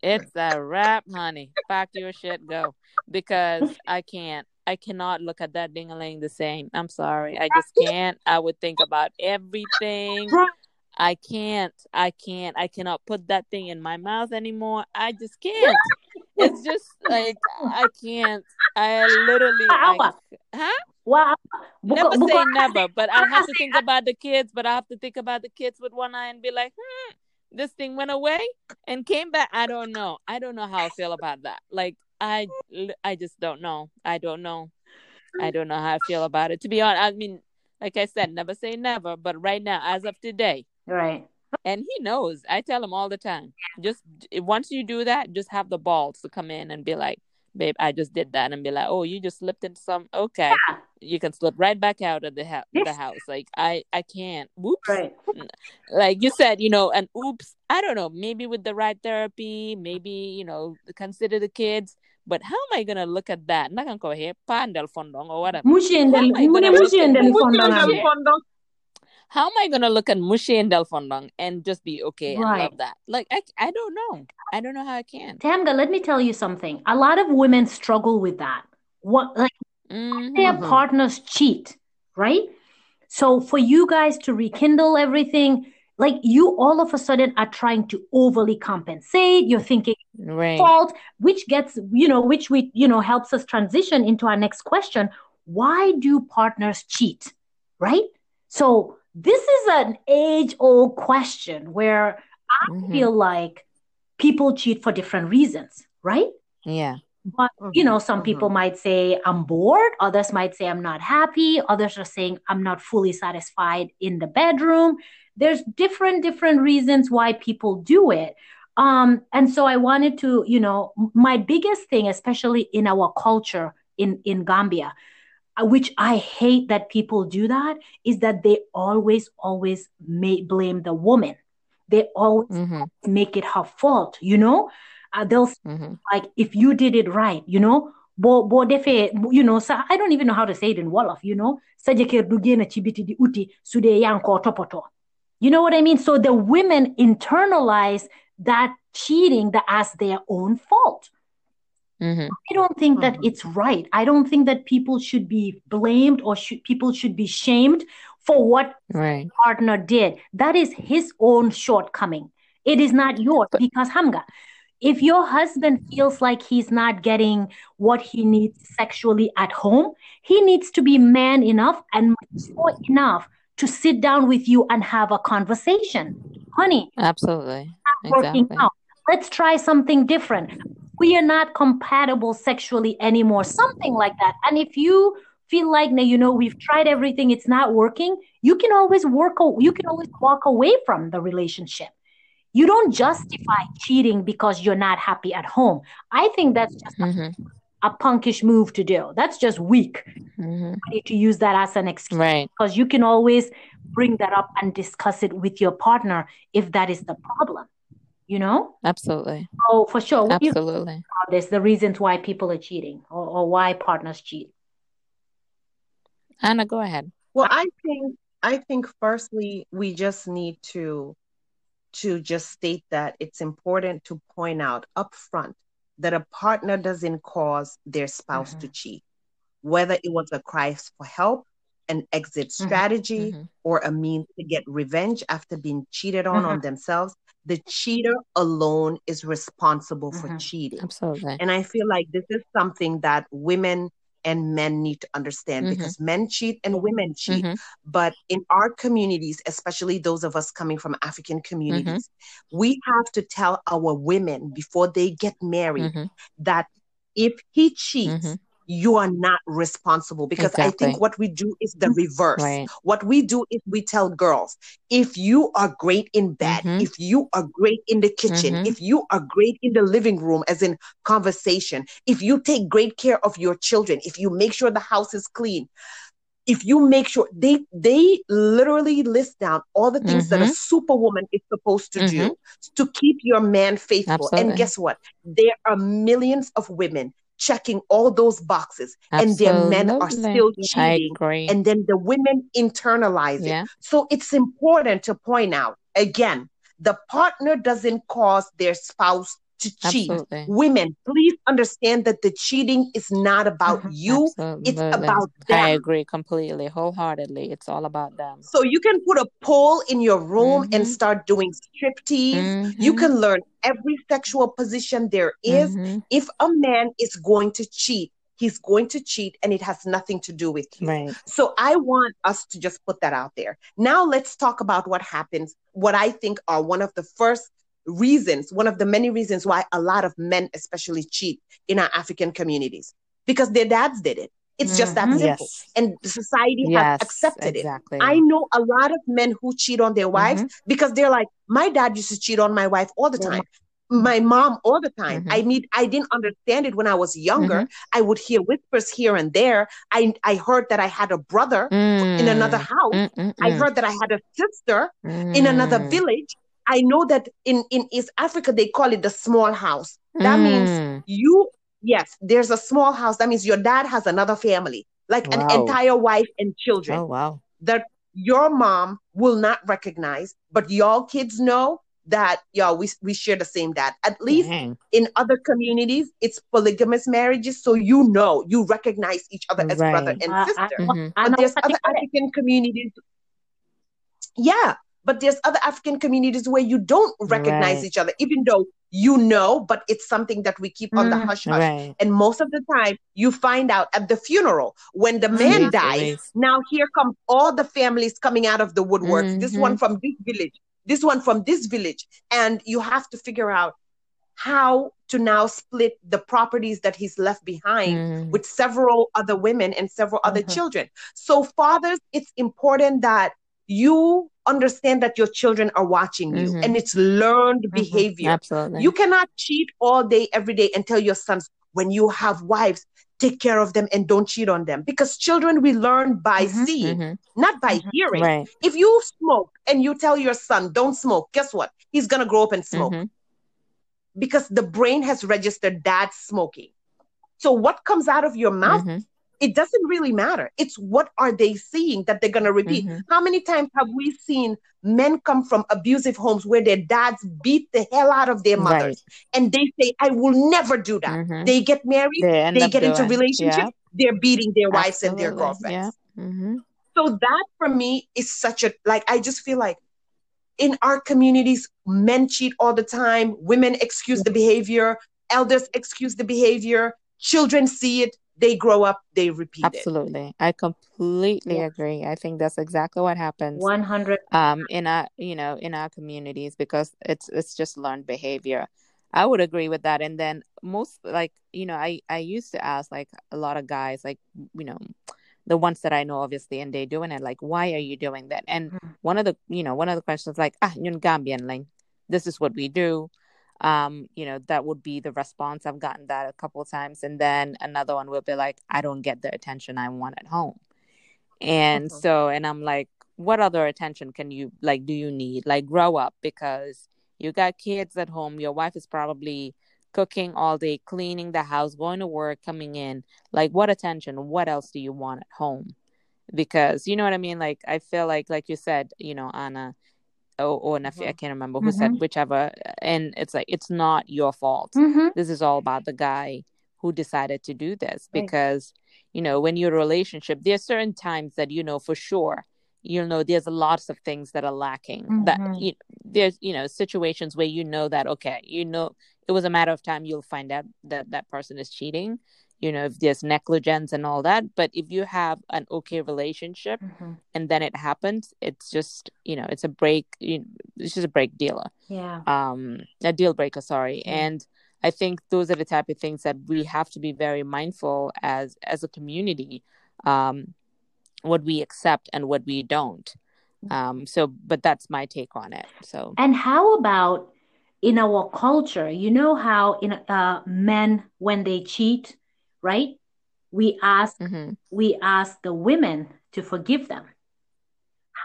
it's a wrap, honey. Pack your shit, go. Because I can't. I cannot look at that dingaling the same. I'm sorry. I just can't. I would think about everything. I can't. I can't. I cannot put that thing in my mouth anymore. I just can't. It's just like I can't. I literally. I, huh? Wow. Never say never, but I have to think about the kids. But I have to think about the kids with one eye and be like, hmm, this thing went away and came back. I don't know. I don't know how I feel about that. Like I, I just don't know. I don't know. I don't know how I feel about it. To be honest, I mean, like I said, never say never. But right now, as of today, right. And he knows. I tell him all the time. Just once you do that, just have the balls to come in and be like, babe, I just did that, and be like, oh, you just slipped into some. Okay, yeah. you can slip right back out of the, ha- the house. Like I, I can't. Whoops. Right. Like you said, you know, and oops. I don't know. Maybe with the right therapy, maybe you know, consider the kids. But how am I gonna look at that? Not gonna go here, pandal fondong or whatever. Mushi and fondong how am I gonna look at Mushy and Delfondong and just be okay and right. love that? Like I, I don't know. I don't know how I can. Tamga, let me tell you something. A lot of women struggle with that. What like mm-hmm. their partners cheat, right? So for you guys to rekindle everything, like you all of a sudden are trying to overly compensate. You're thinking right. fault, which gets you know, which we you know helps us transition into our next question. Why do partners cheat? Right? So this is an age old question where I mm-hmm. feel like people cheat for different reasons, right? Yeah. But you know, some mm-hmm. people might say I'm bored, others might say I'm not happy, others are saying I'm not fully satisfied in the bedroom. There's different different reasons why people do it. Um, and so I wanted to, you know, my biggest thing, especially in our culture in in Gambia, which I hate that people do that, is that they always, always may blame the woman. They always mm-hmm. make it her fault, you know? Uh, they'll mm-hmm. like, if you did it right, you know? Bo, bo defe, you know, so I don't even know how to say it in Wolof, you know? Dugena chibiti di uti sude yanko topoto. You know what I mean? So the women internalize that cheating that as their own fault. Mm-hmm. I don't think that mm-hmm. it's right. I don't think that people should be blamed or should people should be shamed for what right. partner did. That is his own shortcoming. It is not yours but, because Hamga, if your husband feels like he's not getting what he needs sexually at home, he needs to be man enough and mature enough to sit down with you and have a conversation. Honey, absolutely. Exactly. Let's try something different we are not compatible sexually anymore, something like that. And if you feel like you know we've tried everything, it's not working, you can always work. You can always walk away from the relationship. You don't justify cheating because you're not happy at home. I think that's just mm-hmm. a, a, punkish move to do. That's just weak. Mm-hmm. to use that as an excuse, right? Because you can always bring that up and discuss it with your partner if that is the problem you know absolutely oh for sure what absolutely there's the reasons why people are cheating or, or why partners cheat anna go ahead well i think i think firstly we just need to to just state that it's important to point out upfront that a partner doesn't cause their spouse mm-hmm. to cheat whether it was a cry for help an exit mm-hmm. strategy mm-hmm. or a means to get revenge after being cheated on mm-hmm. on themselves the cheater alone is responsible for mm-hmm. cheating. Absolutely. And I feel like this is something that women and men need to understand mm-hmm. because men cheat and women cheat. Mm-hmm. But in our communities, especially those of us coming from African communities, mm-hmm. we have to tell our women before they get married mm-hmm. that if he cheats, mm-hmm you are not responsible because exactly. I think what we do is the reverse. Right. What we do is we tell girls if you are great in bed, mm-hmm. if you are great in the kitchen, mm-hmm. if you are great in the living room, as in conversation, if you take great care of your children, if you make sure the house is clean, if you make sure they they literally list down all the things mm-hmm. that a mm-hmm. superwoman is supposed to mm-hmm. do to keep your man faithful Absolutely. and guess what there are millions of women checking all those boxes Absolutely. and their men are still cheating and then the women internalize yeah. it so it's important to point out again the partner doesn't cause their spouse to cheat. Absolutely. Women, please understand that the cheating is not about Mhm. you, it's about I agree completely, wholeheartedly. It's all about them. So you can put a pole in your room and Mhm. start doing striptease. You Mhm. can learn every sexual position there is. Mhm. If a man is going to cheat, he's going to cheat and it has nothing to do with you. Right. So I want us to just put that out there. Now let's talk about what happens, what I think are one of the first reasons, one of the many reasons why a lot of men especially cheat in our African communities because their dads did it. It's just that Mhm. simple. Yes. And society has Yes. accepted it. I know a lot of men who cheat on their wives Mhm. because they're like, my dad used to cheat on my wife all the time. My mom all the time. Mhm. I need I didn't understand it when I was younger. Mm-hmm. I would hear whispers here and there. I I heard that I had a brother in another Mm. house. Mm, mm, I heard that I had a sister in another village. I know that in in East Africa they call it the small house. That means Mm. you yes, there's a small house. That means your dad has another family, like an entire wife and children Oh wow. that your mom will not recognize, but y'all kids know that y'all we, we share the same dad. At least Dang. in other communities, it's polygamous marriages, so you know you recognize each other as brother Right. and Uh, I- sister. Mhm. I But there's other. African communities. Yeah, but there's other African communities where you don't recognize Right. each other, even though you know, but it's something that we keep on the Mm. hush hush. Right. And most of the time, you find out at the funeral when the man Jeez dies. Now here come all the families coming out of the woodwork This Mhm. one from this village, this one from this village, and you have to figure out how to now split the properties that he's left behind Mm. with several other women and several other Mhm. children. So, fathers, it's important that you understand that your children are watching you Mhm. and it's learned Mhm. behavior. Absolutely. You cannot cheat all day, every day, and tell your sons, when you have wives, take care of them and don't cheat on them. Because children, we learn by Mhm. seeing, Mhm. not by Mhm. hearing. Right. If you smoke and you tell your son, don't smoke, guess what? He's going to grow up and smoke Mhm. because the brain has registered dad smoking. So, what comes out of your mouth Mhm. It doesn't really matter. It's what are they seeing that they're going to repeat. Mhm. How many times have we seen men come from abusive homes where their dads beat the hell out of their mothers and they say, I will never do that. Mhm. They get married, They they get into doing- relationships, they're beating their wives and their girlfriends. Yeah. Mhm. So that for me is such a like I just feel like in our communities, men cheat all the time, women excuse the behavior, elders excuse the behavior, children see it, they grow up, they repeat it. Absolutely. I completely agree. I think that's exactly what happens. 100 um in our you know in our communities because it's it's just learned behavior i would agree with that and then most like you know i i used to ask like a lot of guys like you know the ones that i know obviously and they doing it like why are you doing that and Mhm. one of the you know one of the questions like ah yun gambian like this is what we do um you know that would be the response. I've gotten that a couple of times. And then another one will be like i don't get the attention i want at home. And Mhm. so and i'm like what other attention can you like do you need? Like grow up because you got kids at home. Your wife is probably cooking all day cleaning the house going to work coming in. Like what attention? What else do you want at home? Because you know what i mean? Like i feel like like you said you know anna or, or Nafi, i Mhm. can't remember who said Mhm. whichever and it's like it's not your fault Mhm. this is all about the guy who decided to do this Right. because you know when you're in a relationship there's certain times that you know for sure you know there's lots of things that are lacking that Mhm. you, there's you know situations where you know that okay you know it was a matter of time you'll find out that that person is cheating you know if there's negligence and all that but if you have an okay relationship Mhm. and then it happens it's just you know it's a break you, it's just a break dealer Yeah. um a deal breaker sorry Yeah. and i think those are the type of things that we have to be very mindful as as a community um what we accept and what we don't um so but that's my take on it so And how about in our culture? You know how in uh, men when they cheat, right? We ask mhm, we ask the women to forgive them.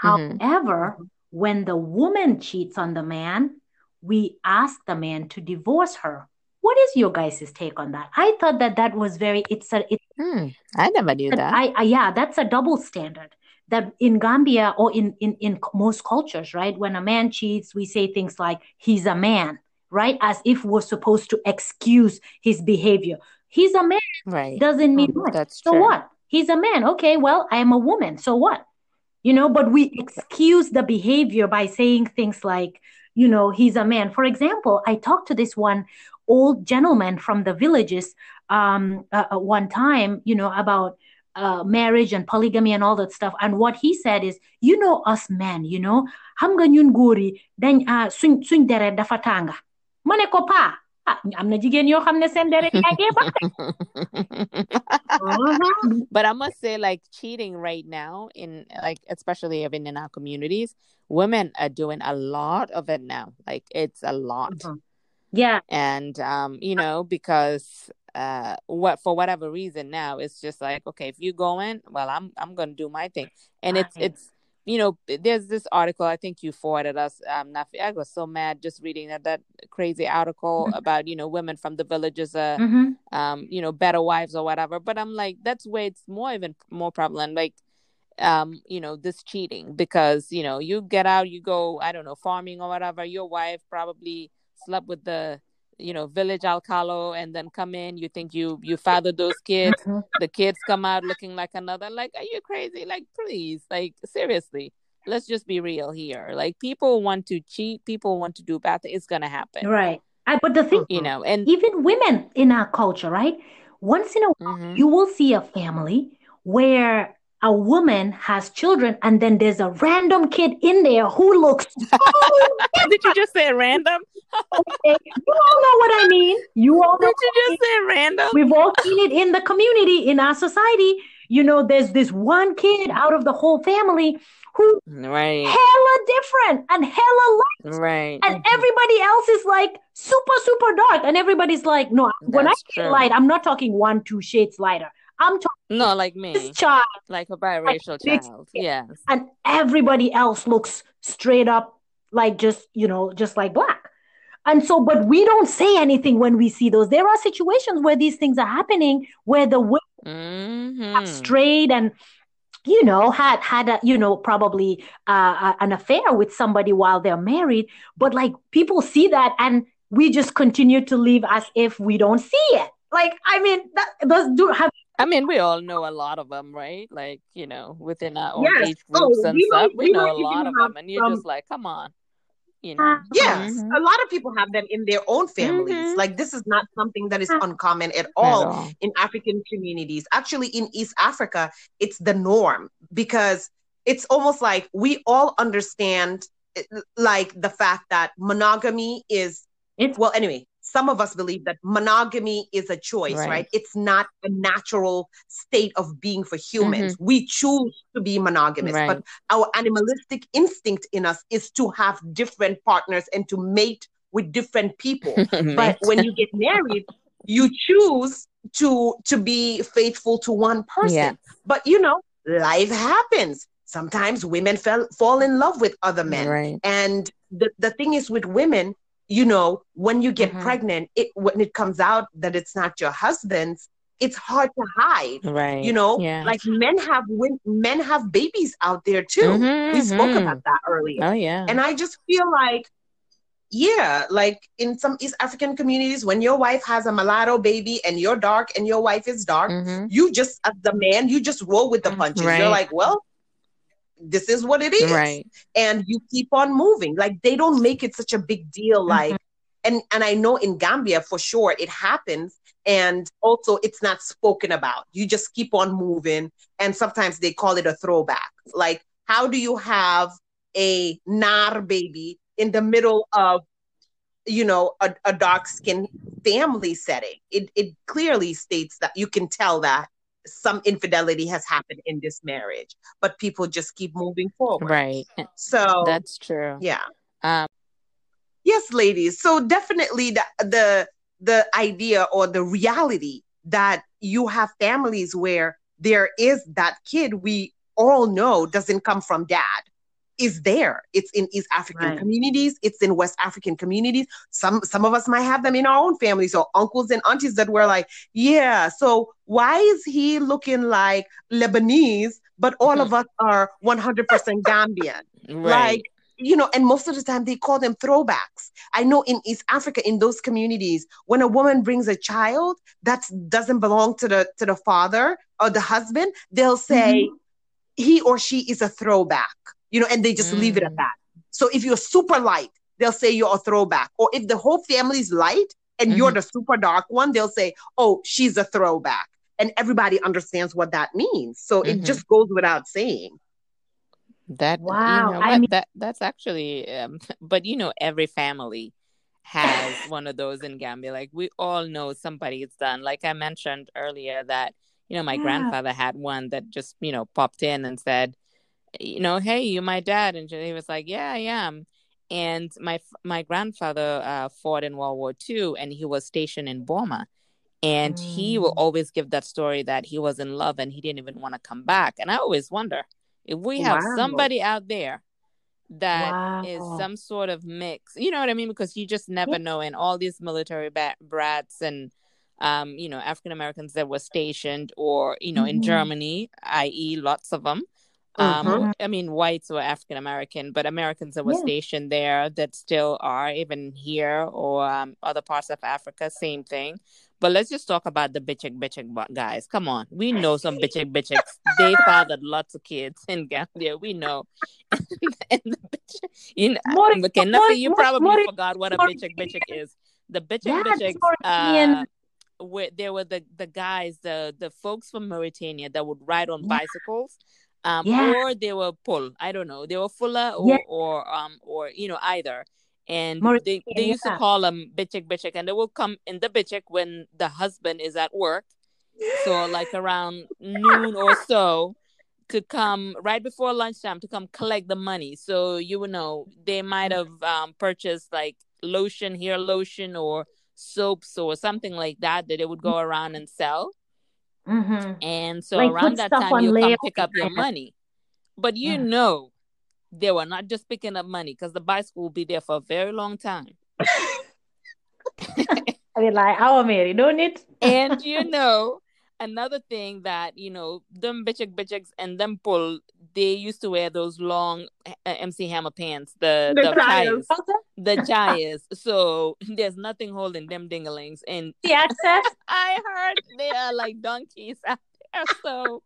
Mhm. However, when the woman cheats on the man, we ask the man to divorce her. What is your guys' take on that? I thought that that was very it's a it's hmm, i never knew that I, I yeah, that's a double standard that in Gambia or in, in, in most cultures, right, when a man cheats, we say things like, he's a man, right? As if we're supposed to excuse his behavior. He's a man. Right. Doesn't mean much. That's so true. what? He's a man. Okay, well, I am a woman. So what? You know, but we excuse the behavior by saying things like, you know, he's a man. For example, I talked to this one old gentleman from the villages um, uh, uh one time, you know, about uh, marriage and polygamy and all that stuff. And what he said is, you know, us men, you know, xam nga ñun góor yi dañ uh, suñ suñ deret dafa tànga ma ne ko pa ah am na jigéen yoo xam ne seen deret yaa ngee ba but I must say, like cheating right now, in like especially even in our communities, women are doing a lot of it now. Like it's a lot. Mhm. Yeah. and um you know because uh what for whatever reason now it's just like okay if you going well i'm i'm gonna do my thing and it's it's you know there's this article i think you forwarded us um Nafi, i was so mad just reading that that crazy article Mhm. about you know women from the villages uh hmm um you know better wives or whatever but i'm like that's where it's more even more prevalent like um you know this cheating because you know you get out you go i don't know farming or whatever your wife probably slept with the you know village alkalo and then come in you think you you father those kids Mhm. the kids come out looking like another like are you crazy like please like seriously let's just be real here like people want to cheat people want to do bad things it's gonna happen Right. I, but the thing, you know and even women in our culture, right? Once in a while, Mhm. you will see a family where a woman has children, and then there's a random kid in there who looks so did you just say random okay. You all know what I mean. You all know did you just say random We've all seen it in the community, in our society. You know, there's this one kid out of the whole family who right hella different and hella light, right and mm-hmm. everybody else is like super, super dark. And everybody's like, no, when I That's say light, I'm not talking one, two shades lighter. I'm talking no like me. this child, like a biracial child. yes. And everybody else looks straight up like just, you know, just like black. And so, but we don't say anything when we see those. There are situations where these things are happening where the women hmm have strayed and you know had had a you know probably uh, a- an affair with somebody while they're married. But like people see that and we just continue to live as if we don't see it. Like i mean that those do have I mean, we all know a lot of them, right? Like, you know, within our own Yes. age Oh, groups and we stuff, might- we we know a lot of them, and you're some- just like, come on, you know. Yes, Mhm. a lot of people have them in their own families. Mhm. Like this is not something that is uncommon at At all all. in African communities. Actually, in East Africa, it's the norm because it's almost like we all understand, eh, like the fact that monogamy is it's well. Anyway, some of us believe that monogamy is a choice, Right. right? It's not a natural state of being for humans. Mm-hmm. We choose to be monogamous, Right. but our animalistic instinct in us is to have different partners and to mate with different people. but when you get married, you choose to to be faithful to one person. Yeah. But you know, life happens. Sometimes women fell, fall in love with other men. right. And the, the thing is with women, you know, when you get Mhm. pregnant, it when it comes out that it's not your husband's, it's hard to hide. Right. You know, Yeah. like men have men have babies out there too. We spoke Mhm. about that earlier. Oh yeah. And I just feel like, yeah, like in some East African communities, when your wife has a mulatto baby and you're dark and your wife is dark, Mhm. you just, as the man, you just roll with the punches. Right. You're like, well, this is what it is. Right. And you keep on moving. Like they don't make it such a big deal. Mhm. Like, and and I know in Gambia for sure it happens. And also it's not spoken about. You just keep on moving. And sometimes they call it a throwback. Like, how do you have a nar baby in the middle of you know a, a dark skin family setting it it clearly states that you can tell that some infidelity has happened in this marriage but people just keep moving forward Right. so That's true. yeah Um. yes ladies so definitely the the the idea or the reality that you have families where there is that kid we all know doesn't come from dad is there it's in east african Right. communities it's in west african communities some some of us might have them in our own families So uncles and aunties that were like yeah so why is he looking like lebanese but all of us are 100% Gambian. Right. Like, you know, and most of the time they call them throwbacks. I know in East Africa, in those communities, when a woman brings a child that doesn't belong to the to the father or the husband, they'll say Mhm. he or she is a throwback, you know, and they just leave it at Mm. that. So if you're super light, they'll say you're a throwback. Or if the whole family's light and you're Mhm. the super dark one, they'll say, oh, she's a throwback. And everybody understands what that means. So it Mhm. just goes without saying. That Wow, you know I mean- that that's actually um but you know every family has one of those in Gambia. Like we all know somebody it's done. Like I mentioned earlier that you know my Yeah. grandfather had one that just you know popped in and said, you know, hey, you my dad, and he was like, yeah, I am. And my my grandfather uh, fought in World War II, and he was stationed in Burma. And he will Mm. always give that story that he was in love and he didn't even want to come back. And I always wonder if we have Wow. somebody out there that is Wow. some sort of mix, you know what I mean? Because you just never Yeah. know. And all these military ba- brats and um, you know, African Americans that were stationed or, you know, in Mhm. Germany, i.e., lots of them. Um, or- I mean, whites were African American, but Americans that were Yeah. stationed there that still are, even here or um, other parts of Africa, same thing. But let's just talk about the bitchik bitchik guys. Come on, we know some bitchik bitchiks. They fathered lots of kids in Gambia. We know. and the bitch, you know, Maury- okay, nothing. You probably forgot what a bitchik bitchik is. The bitchik That's uh, where there were the the guys, the the folks from Mauritania that would ride on Yeah. bicycles, um, Yeah. or they were pull. I don't know. They were fuller or Yeah. or um or you know either. And Mauritania, they, they used to call them bitchik bitchik, and they will come in the bitchik when the husband is at work. So like around noon or so to come right before lunchtime to come collect the money. So you would know they might have um, purchased like lotion, hair lotion, or soaps or something like that that they would go around and sell. Mhm. And so Like, around that time you come pick up your money. But you Yeah. know they were not just picking up money because the bicycle will be there for a very long time. I mean, like, our Mary, don't it? and you know another thing that you know them bitchik bitchiks and them pull they used to wear those long uh, MC Hammer pants the The the chayas. ties the chayas so there's nothing holding them dinglings and The access. I heard they are like donkeys out there. So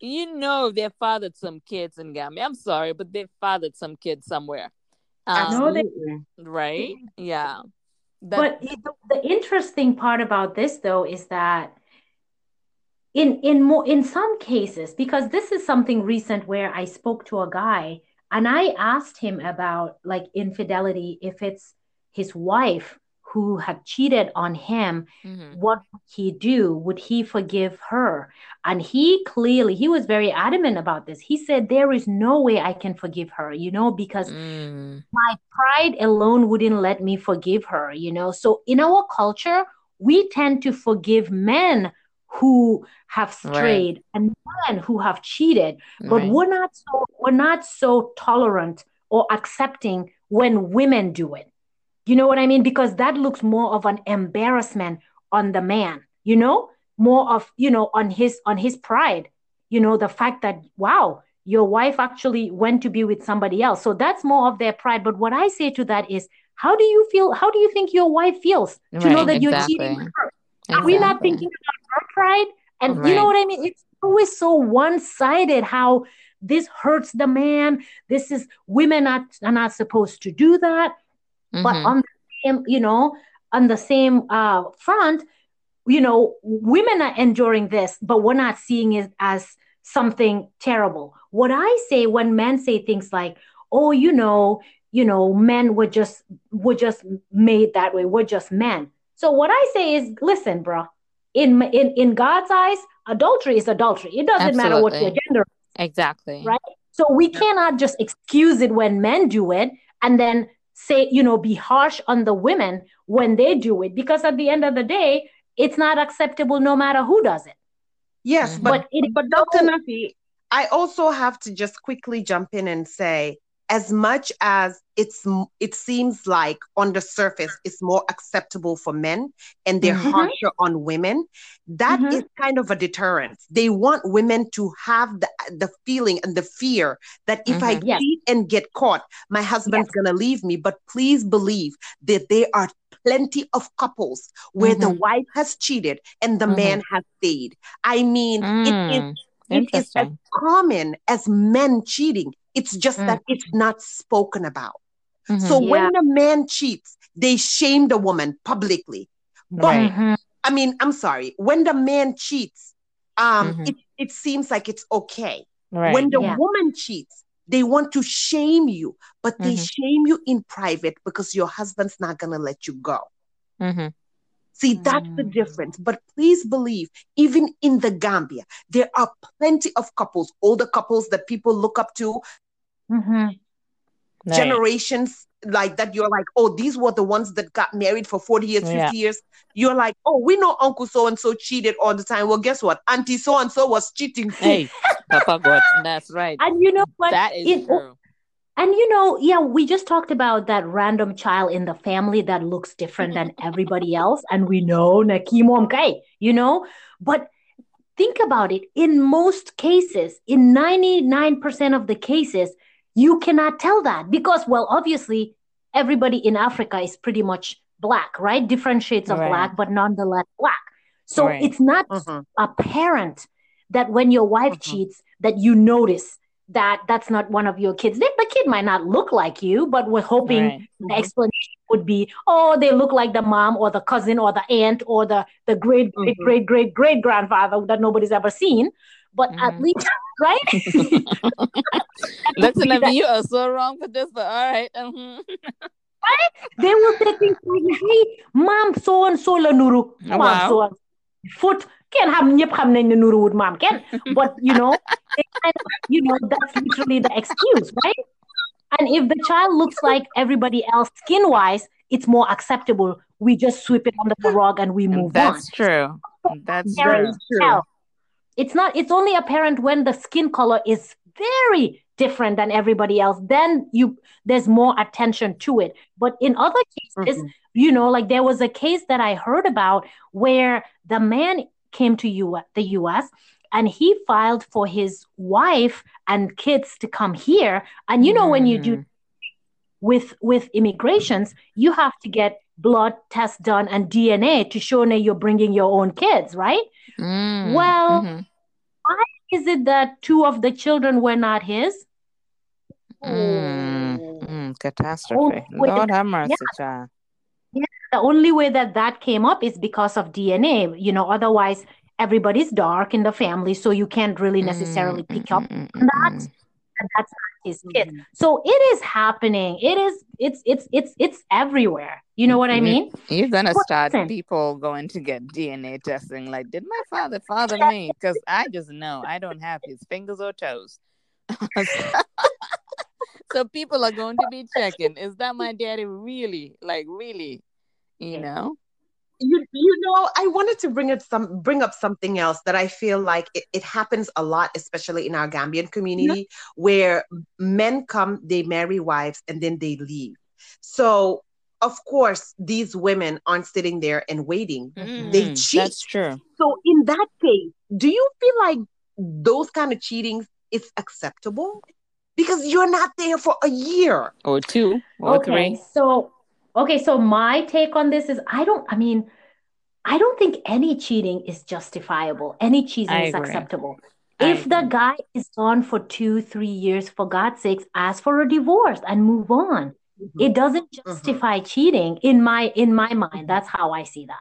you know they fathered some kids in Gambia. I'm sorry but they fathered some kids somewhere. Um, No, they- Absolutely. right? Yeah. That- But the, the interesting part about this, though, is that in in more in some cases, because this is something recent where I spoke to a guy and I asked him about like infidelity, if it's his wife who had cheated on him, Mhm. what would he do? Would he forgive her? And he clearly, he was very adamant about this. He said, There is no way I can forgive her, you know, because Mm. my pride alone wouldn't let me forgive her, you know. So in our culture, we tend to forgive men who have Right. strayed and men who have cheated, but Right. we're not so we're not so tolerant or accepting when women do it. You know what I mean? Because that looks more of an embarrassment on the man, you know, more of, you know, on his on his pride, you know, the fact that wow, your wife actually went to be with somebody else. So that's more of their pride. But what I say to that is, how do you feel? How do you think your wife feels to know Right, that you're cheating with her? Are we not thinking about her pride? And you know what I mean? It's always so one-sided how this hurts the man. This is women are, are not supposed to do that. But Mhm. on the same, you know, on the same uh, front, you know, women are enduring this, but we're not seeing it as something terrible. What I say when men say things like, "Oh, you know, you know, men were just were just made that way. We're just men." So what I say is, listen, bro. In in in God's eyes, adultery is adultery. It doesn't matter what your Absolutely. gender Exactly. Right. so we cannot just excuse it when men do it and then say, you know, be harsh on the women when they do it, because at the end of the day, it's not acceptable no matter who does it. Yes, Mhm. but But it but Dr. Nafi, I also have to just quickly jump in and say, as much as it's it seems like on the surface it's more acceptable for men and they're mm-hmm. harsher on women That mm-hmm. is kind of a deterrent they want women to have the, the feeling and the fear that if mm-hmm. i yes. cheat and get caught my husband's yes. gonna leave me but please believe that there are plenty of couples where the mm-hmm. wife has cheated and the man mm-hmm. has stayed i mean mm. it is it is as common as men cheating. It's just mm. that it's not spoken about. Mm-hmm, so yeah. when a man cheats, they shame the woman publicly. But. Mm-hmm. I mean, I'm sorry. When the man cheats, um, mm-hmm. it, it seems like it's okay. Right. When the yeah. woman cheats, they want to shame you, but they mm-hmm. shame you in private because your husband's not gonna let you go. Mm-hmm. See, that's the mm. difference. But please believe, even in the Gambia, there are plenty of couples, older couples that people look up to, mm-hmm. nice. generations like that. You're like, oh, these were the ones that got married for 40 years, 50 yeah. years. You're like, oh, we know Uncle so and so cheated all the time. Well, guess what? Auntie so and so was cheating. Too. Hey, Papa God, that's right. And you know what? That is it, true and you know, yeah, we just talked about that random child in the family that looks different than everybody else. And we know Nakimo Mkai, you know, but think about it. In most cases, in 99% of the cases, you cannot tell that because, well, obviously, everybody in Africa is pretty much black, right? Different shades of right. black, but nonetheless black. So right. it's not mm-hmm. apparent that when your wife mm-hmm. cheats, that you notice that that's not one of your kids. The kid might not look like you, but we're hoping right. the mm-hmm. explanation would be, oh, they look like the mom or the cousin or the aunt or the the great great mm-hmm. great great great grandfather that nobody's ever seen. But mm-hmm. at least, right? Listen, I mean, you are so wrong for this, but all right. Mm-hmm. right? They will say things like, "Hey, mom, so and so la nuru, mom, wow. so and foot kenn xam ñëpp xam nañ ne nuruwut maam kenn but you know kind of, you know that's literally the excuse right and if the child looks like everybody else skin wise it's more acceptable we just sweep it under the rug and we move that's on. true that's very true it's not it's only apparent when the skin color is very different than everybody else then you there's more attention to it but in other cases mm-hmm. you know like there was a case that i heard about where the man came to U- the US and he filed for his wife and kids to come here. And you know, mm. when you do mm. with with immigrations, you have to get blood tests done and DNA to show that you're bringing your own kids, right? Mm. Well, mm-hmm. why is it that two of the children were not his? Mm. Mm. Catastrophe. Oh, Lord have mercy, yeah. child the only way that that came up is because of DNA. You know, otherwise everybody's dark in the family, so you can't really necessarily pick up on that. And that's not his kid. Mm-hmm. So it is happening. It is. It's. It's. It's. It's everywhere. You know what I mm-hmm. mean? You're gonna start people going to get DNA testing. Like, did my father father me? Because I just know I don't have his fingers or toes. so people are going to be checking. Is that my daddy really? Like, really? you know you you know i wanted to bring up some bring up something else that i feel like it, it happens a lot especially in our gambian community yeah. where men come they marry wives and then they leave so of course these women aren't sitting there and waiting mm, they cheat that's true so in that case do you feel like those kind of cheating is acceptable because you're not there for a year or two or okay, three so Okay, so my take on this is I don't, I mean, I don't think any cheating is justifiable. Any cheating I is agree. acceptable. I if agree. the guy is gone for two, three years, for God's sakes, ask for a divorce and move on. Mm-hmm. It doesn't mm-hmm. justify mm-hmm. cheating in my in my mind. That's how I see that.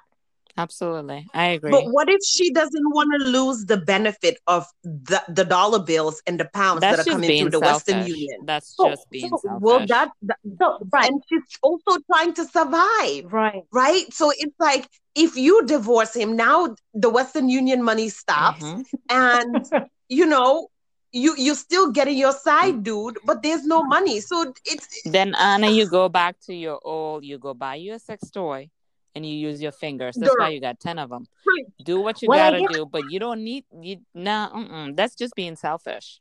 Absolutely. I agree. But what if she doesn't want to lose the benefit of the, the dollar bills and the pounds That's that are coming through the selfish. Western Union? That's just being so, selfish. Well, that, that so, right. And she's also trying to survive. Right. Right. So it's like if you divorce him, now the Western Union money stops. Mm-hmm. And, you know, you you're still getting your side mm. dude but there's no money so it's then anna you go back to your old you go buy you a sex toy and you use your fingers. That's why you got 10 of them. Do what you well, gotta do, but you don't need you nah, that's just being selfish.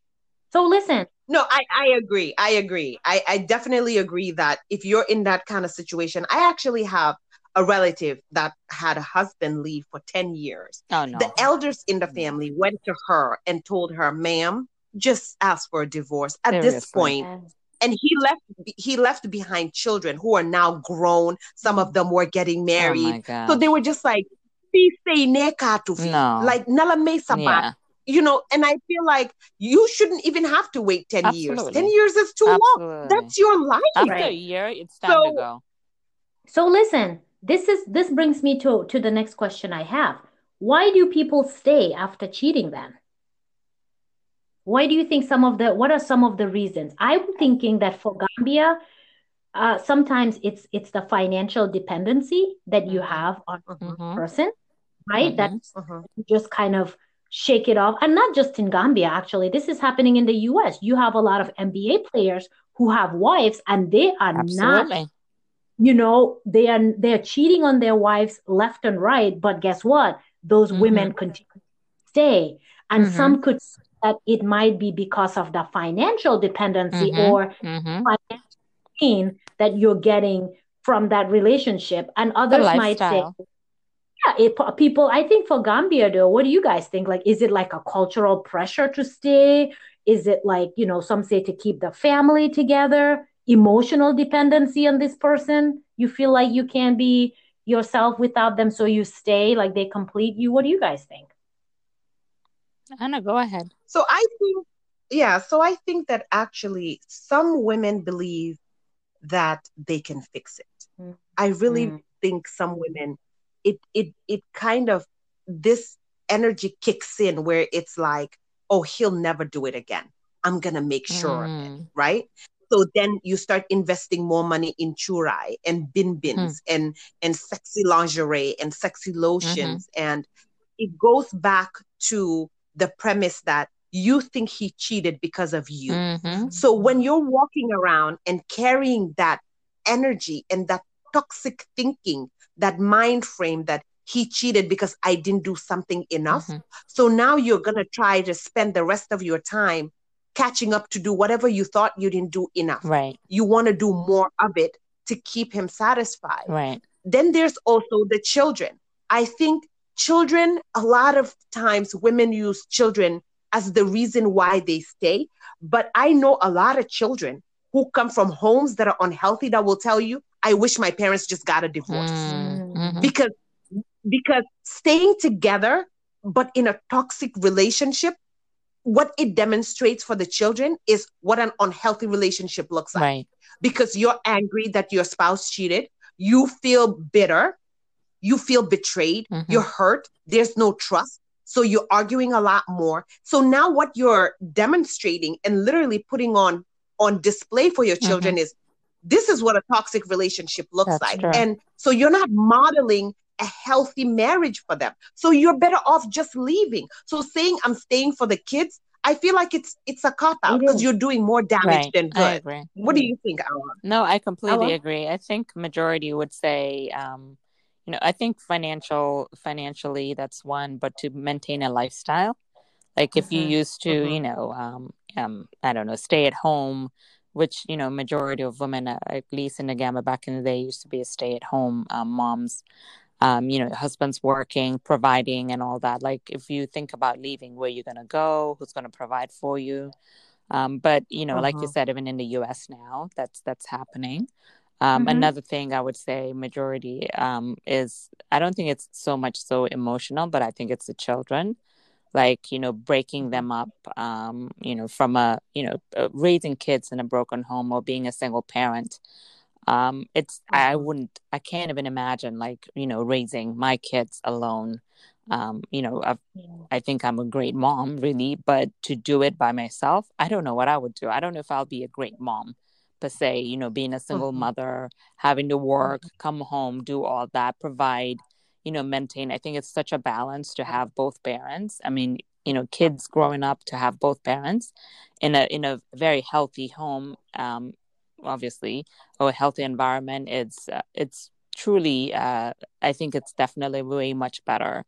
So listen. No, I, I agree. I agree. I, I definitely agree that if you're in that kind of situation, I actually have a relative that had a husband leave for 10 years. Oh, no. The elders in the mm. family went to her and told her, ma'am, just ask for a divorce. At Seriously. this point, and he left he left behind children who are now grown. Some of them were getting oh married. Oh so they were just like, no. like Nala Mesa yeah you know, and I feel like you shouldn't even have to wait 10 Absolutely. years. 10 years is too Absolutely. long. That's your life. After right? a year, it's time so, to go. So listen, this is this brings me to to the next question I have. Why do people stay after cheating then? Why do you think some of the what are some of the reasons? I'm thinking that for Gambia, uh, sometimes it's it's the financial dependency that you mm-hmm. have on mm-hmm. a person, right? Mm-hmm. That mm-hmm. just kind of shake it off. And not just in Gambia, actually. This is happening in the US. You have a lot of NBA players who have wives and they are Absolutely. not you know they are they're cheating on their wives left and right but guess what those mm-hmm. women continue to stay and mm-hmm. some could that it might be because of the financial dependency mm-hmm. or mm-hmm. financial pain that you're getting from that relationship and others might say yeah, it, people, I think for Gambia though, what do you guys think? Like, is it like a cultural pressure to stay? Is it like, you know, some say to keep the family together, emotional dependency on this person? You feel like you can't be yourself without them, so you stay, like they complete you. What do you guys think? Anna, go ahead. So I think, yeah, so I think that actually some women believe that they can fix it. Mm-hmm. I really mm-hmm. think some women it it it kind of this energy kicks in where it's like, oh, he'll never do it again. I'm gonna make sure mm. of it, mm. right? So then you start investing more money in churai and bin bins mm. and and sexy lingerie and sexy lotions, mm-hmm. and it goes back to the premise that you think he cheated because of you. Mm-hmm. So when you're walking around and carrying that energy and that toxic thinking that mind frame that he cheated because I didn't do something enough. Mm-hmm. So now you're going to try to spend the rest of your time catching up to do whatever you thought you didn't do enough. Right. You want to do more of it to keep him satisfied. Right. Then there's also the children. I think children, a lot of times women use children as the reason why they stay. But I know a lot of children who come from homes that are unhealthy that will tell you, I wish my parents just got a divorce. Mm, mm-hmm. Because because staying together but in a toxic relationship what it demonstrates for the children is what an unhealthy relationship looks like. Right. Because you're angry that your spouse cheated, you feel bitter, you feel betrayed, mm-hmm. you're hurt, there's no trust. So you're arguing a lot more. So now what you're demonstrating and literally putting on on display for your children mm-hmm. is this is what a toxic relationship looks That's like. True. And so you're not modeling a healthy marriage for them. So you're better off just leaving. So saying I'm staying for the kids, I feel like it's it's a cop out because you're doing more damage right. than good. What do you think, Awa? No, I completely agree. I think majority would say um, you know, I think financial financially that's one, but to maintain a lifestyle. Like if mm-hmm. you used to, mm-hmm. you know, um, um, I don't know, stay at home, which you know majority of women uh, at least in the Gambia back in the day used to be a stay at home um, moms um, you know husbands working providing and all that like if you think about leaving where you're going to go who's going to provide for you um, but you know like you uh-huh. said even in the us now that's that's happening um, mm-hmm. another thing i would say majority um, is i don't think it's so much so emotional but i think it's the children like you know breaking them up um you know from a you know uh, raising kids in a broken home or being a single parent. Um it's i mm-hmm. wouldn't i can't even imagine like you know raising my kids alone. Um you know i i think i'm a great mom really but to do it by myself i don't know what i would do. I don't know if i'll be a great mom per se you know being a single mm-hmm. mother having to work mm-hmm. come home do all that provide you know maintain i think it's such a balance to have both parents i mean you know kids growing up to have both parents in a in a very healthy home um obviously or a healthy environment it's uh, it's truly uh i think it's definitely way much better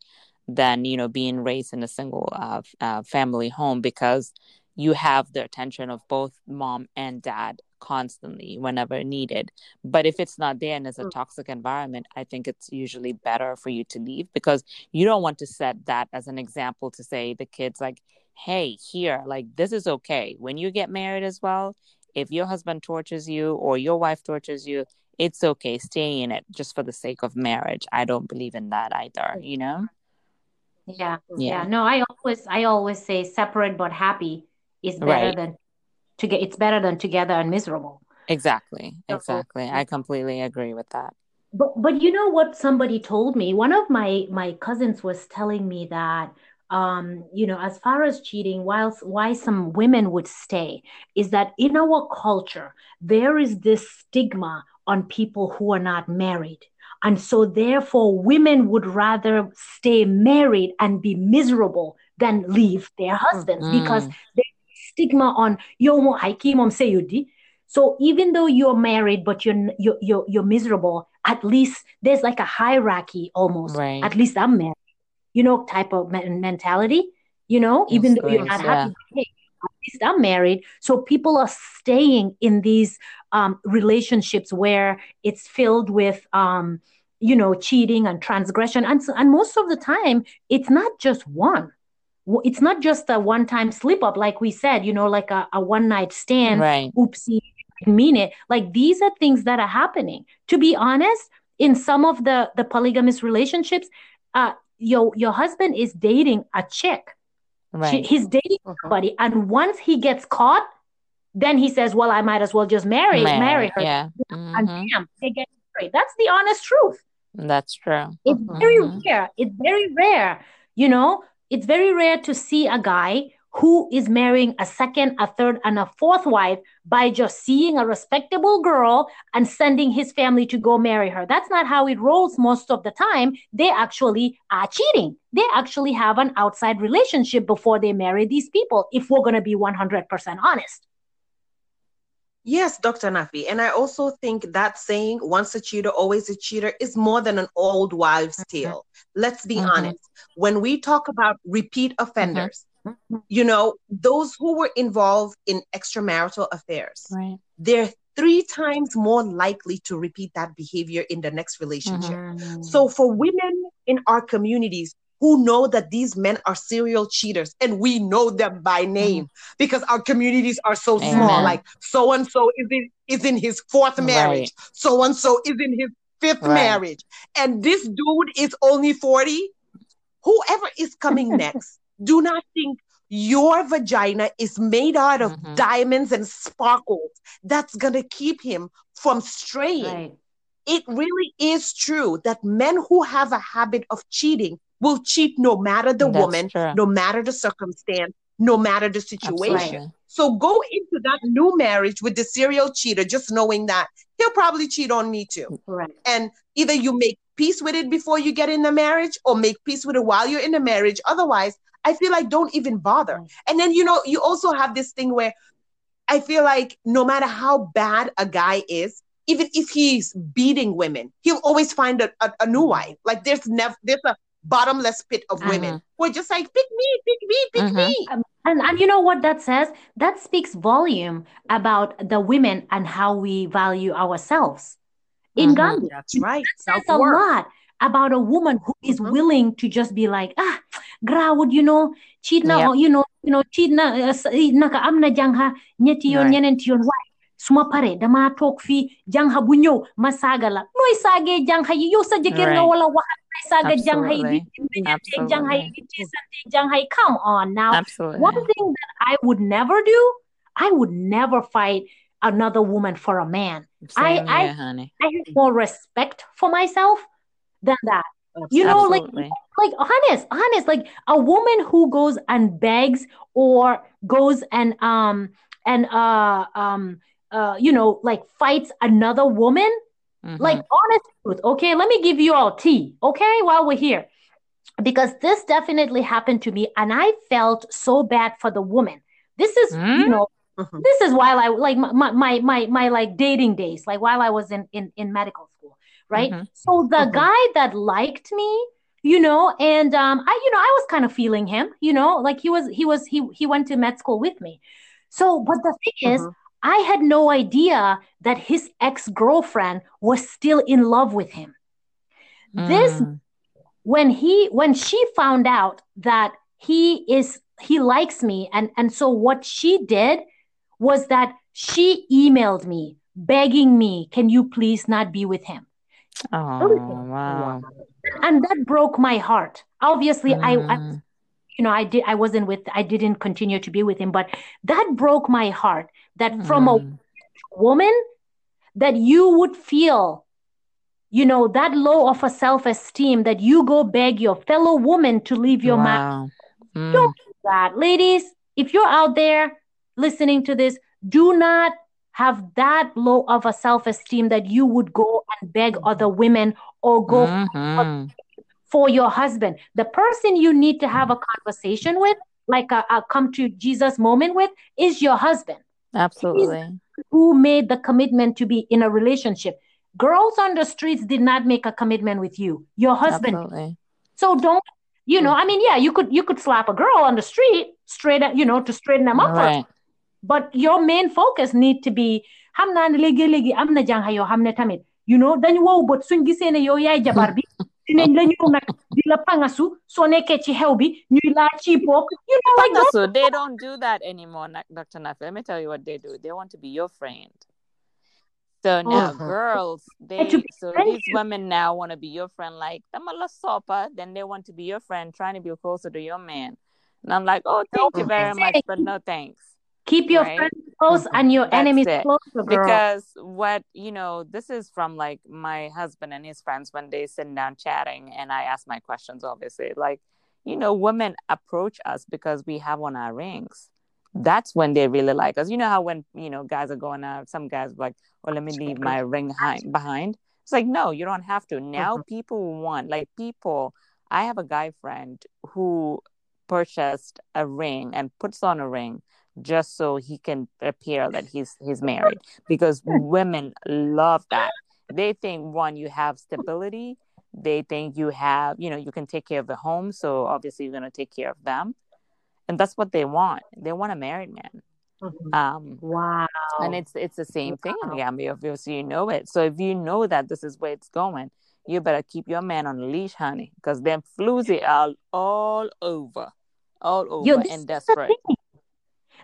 than you know being raised in a single uh, uh, family home because you have the attention of both mom and dad constantly whenever needed. But if it's not there and it's a mm. toxic environment, I think it's usually better for you to leave because you don't want to set that as an example to say the kids like, hey, here, like this is okay. When you get married as well, if your husband tortures you or your wife tortures you, it's okay. Stay in it just for the sake of marriage. I don't believe in that either, you know? Yeah. Yeah. yeah. No, I always I always say separate but happy is better right. than to get it's better than together and miserable. Exactly. Exactly. I completely agree with that. But but you know what somebody told me? One of my my cousins was telling me that um, you know, as far as cheating, whilst why some women would stay is that in our culture, there is this stigma on people who are not married. And so, therefore, women would rather stay married and be miserable than leave their husbands mm-hmm. because there's stigma on yo mo mom say you So even though you're married but you're you're you're, you're miserable, at least there's like a hierarchy almost. Right. At least I'm married you know, type of mentality, you know, yes, even though you're not yeah. happy. Hey, at least I'm married. So people are staying in these um, relationships where it's filled with, um, you know, cheating and transgression. And, and most of the time, it's not just one. It's not just a one time slip up, like we said, you know, like a, a one night stand. Right. Oopsie, I mean it. Like these are things that are happening. To be honest, in some of the the polygamous relationships, uh, your your husband is dating a chick. Right. She, he's dating uh-huh. somebody, and once he gets caught, then he says, "Well, I might as well just marry marry, marry her." Yeah. Mm-hmm. And damn, they get married. That's the honest truth. That's true. It's mm-hmm. very rare. It's very rare. You know, it's very rare to see a guy who is marrying a second, a third, and a fourth wife by just seeing a respectable girl and sending his family to go marry her. That's not how it rolls most of the time. They actually are cheating. They actually have an outside relationship before they marry these people, if we're going to be 100% honest. Yes, Dr. Nafi. And I also think that saying, once a cheater, always a cheater, is more than an old wives' mm-hmm. tale. Let's be mm-hmm. honest. When we talk about repeat offenders, Mm-hmm. You know, those who were involved in extramarital affairs, right. they're three times more likely to repeat that behavior in the next relationship. Mm-hmm. So, for women in our communities who know that these men are serial cheaters and we know them by mm-hmm. name mm-hmm. because our communities are so Amen. small, like so and so is in, is in his fourth marriage, so and so is in his fifth right. marriage, and this dude is only 40. Whoever is coming next do not think your vagina is made out of mm-hmm. diamonds and sparkles. That's going to keep him from straying. Right. It really is true that men who have a habit of cheating will cheat no matter the That's woman, true. no matter the circumstance, no matter the situation. Absolutely. So go into that new marriage with the serial cheater, just knowing that he'll probably cheat on me too. Right. And either you make peace with it before you get in the marriage or make peace with it while you're in the marriage. Otherwise, I feel like don't even bother. And then, you know, you also have this thing where I feel like no matter how bad a guy is, even if he's beating women, he'll always find a, a, a new mm-hmm. wife. Like there's never there's a bottomless pit of women uh-huh. who are just like pick me, pick me, pick uh-huh. me. Um, and and you know what that says? That speaks volume about the women and how we value ourselves. In uh-huh. Gambia, that's right. That says a lot about a woman who is mm-hmm. willing to just be like, ah, grawud, you know, cheat na, yeah. you know, you know, cheat na, uh, naka am na jang ha, ñetti yoon ñeneenti yoon waay suma pare dama toog fii jànxa bu ñëw ma saaga la nooy saagee jànxa yi yow sa jëkkër nga wala waxal ay saaga jànxa yi di ñeentee jànxa yi di teesantee jànxa yi come on now Absolutely. one thing that I would never do I would never fight another woman for a man Same I, here, I, honey. I have more respect for myself than that. You know, Absolutely. like like honest, honest, like a woman who goes and begs or goes and um and uh um uh you know like fights another woman. Mm-hmm. Like honest truth. Okay, let me give you all tea. Okay, while we're here. Because this definitely happened to me, and I felt so bad for the woman. This is, mm-hmm. you know, mm-hmm. this is while I like my, my my my like dating days, like while I was in in in medical school right? Mm-hmm. So the mm-hmm. guy that liked me, you know, and um, I, you know, I was kind of feeling him, you know, like he was, he was, he he went to med school with me. So, but the thing is. I had no idea that his ex girlfriend was still in love with him. This Mm. when he when she found out that he is he likes me and and so what she did was that she emailed me begging me can you please not be with him Oh, wow. and that broke my heart obviously I, I Mm. you know i did i wasn't with i didn't continue to be with him but that broke my heart that from a Mm. woman that you would feel you know that low of a self-esteem that you go beg your fellow woman to leave your man Mm. Don't do that ladies if you're out there listening to this do not have that low of a self-esteem that you would go and beg other women or go Mhm. for your husband the person you need to have a conversation with like a, a come to jesus moment with is your husband Absolutely. who made the commitment to be in a relationship. Girls on the streets did not make a commitment with you. Your husband. Absolutely. So don't, you know, I mean, yeah, you could you could slap a girl on the street straight at, you know, to straighten them up. Right. But your main focus need to be xam naa ne léegi-léegi am na jànga yoo xam ne tamit you know dañu wow bët suñ gisee ne yow yaay jabar bi dinañ la ñëw nag di la pangasu soo nekkee ci xew bi ñuy laa ciipook you know like So they don't do that anymore, Dr. Nafi. Let me tell you what they do. They want to be your friend. So now Uh-huh. girls, they so these women now want to be your friend like I'm a sopa, then they want to be your friend, trying to be closer to your man. And I'm like, oh, thank you very much, but no thanks. Keep your Right. friends close and your enemies it. closer girl. Because what you know, this is from like my husband and his friends when they sit down chatting, and I ask my questions. Obviously, like you know, women approach us because we have on our rings. That's when they really like us. You know how when you know guys are going out, some guys are like, "Oh, let me leave my ring hi- behind." It's like, no, you don't have to. Now mm-hmm. people want like people. I have a guy friend who purchased a ring and puts on a ring just so he can appear that he's he's married because women love that they think one you have stability they think you have you know you can take care of the home so obviously you're going to take care of them and that's what they want they want a married man Mhm. um Wow. and it's it's the same thing in Wow. Gambia. Obviously, you know it. So if you know that this is where it's going, you better keep your man on a leash, honey, because them floozy are all over, all over Yo, and desperate.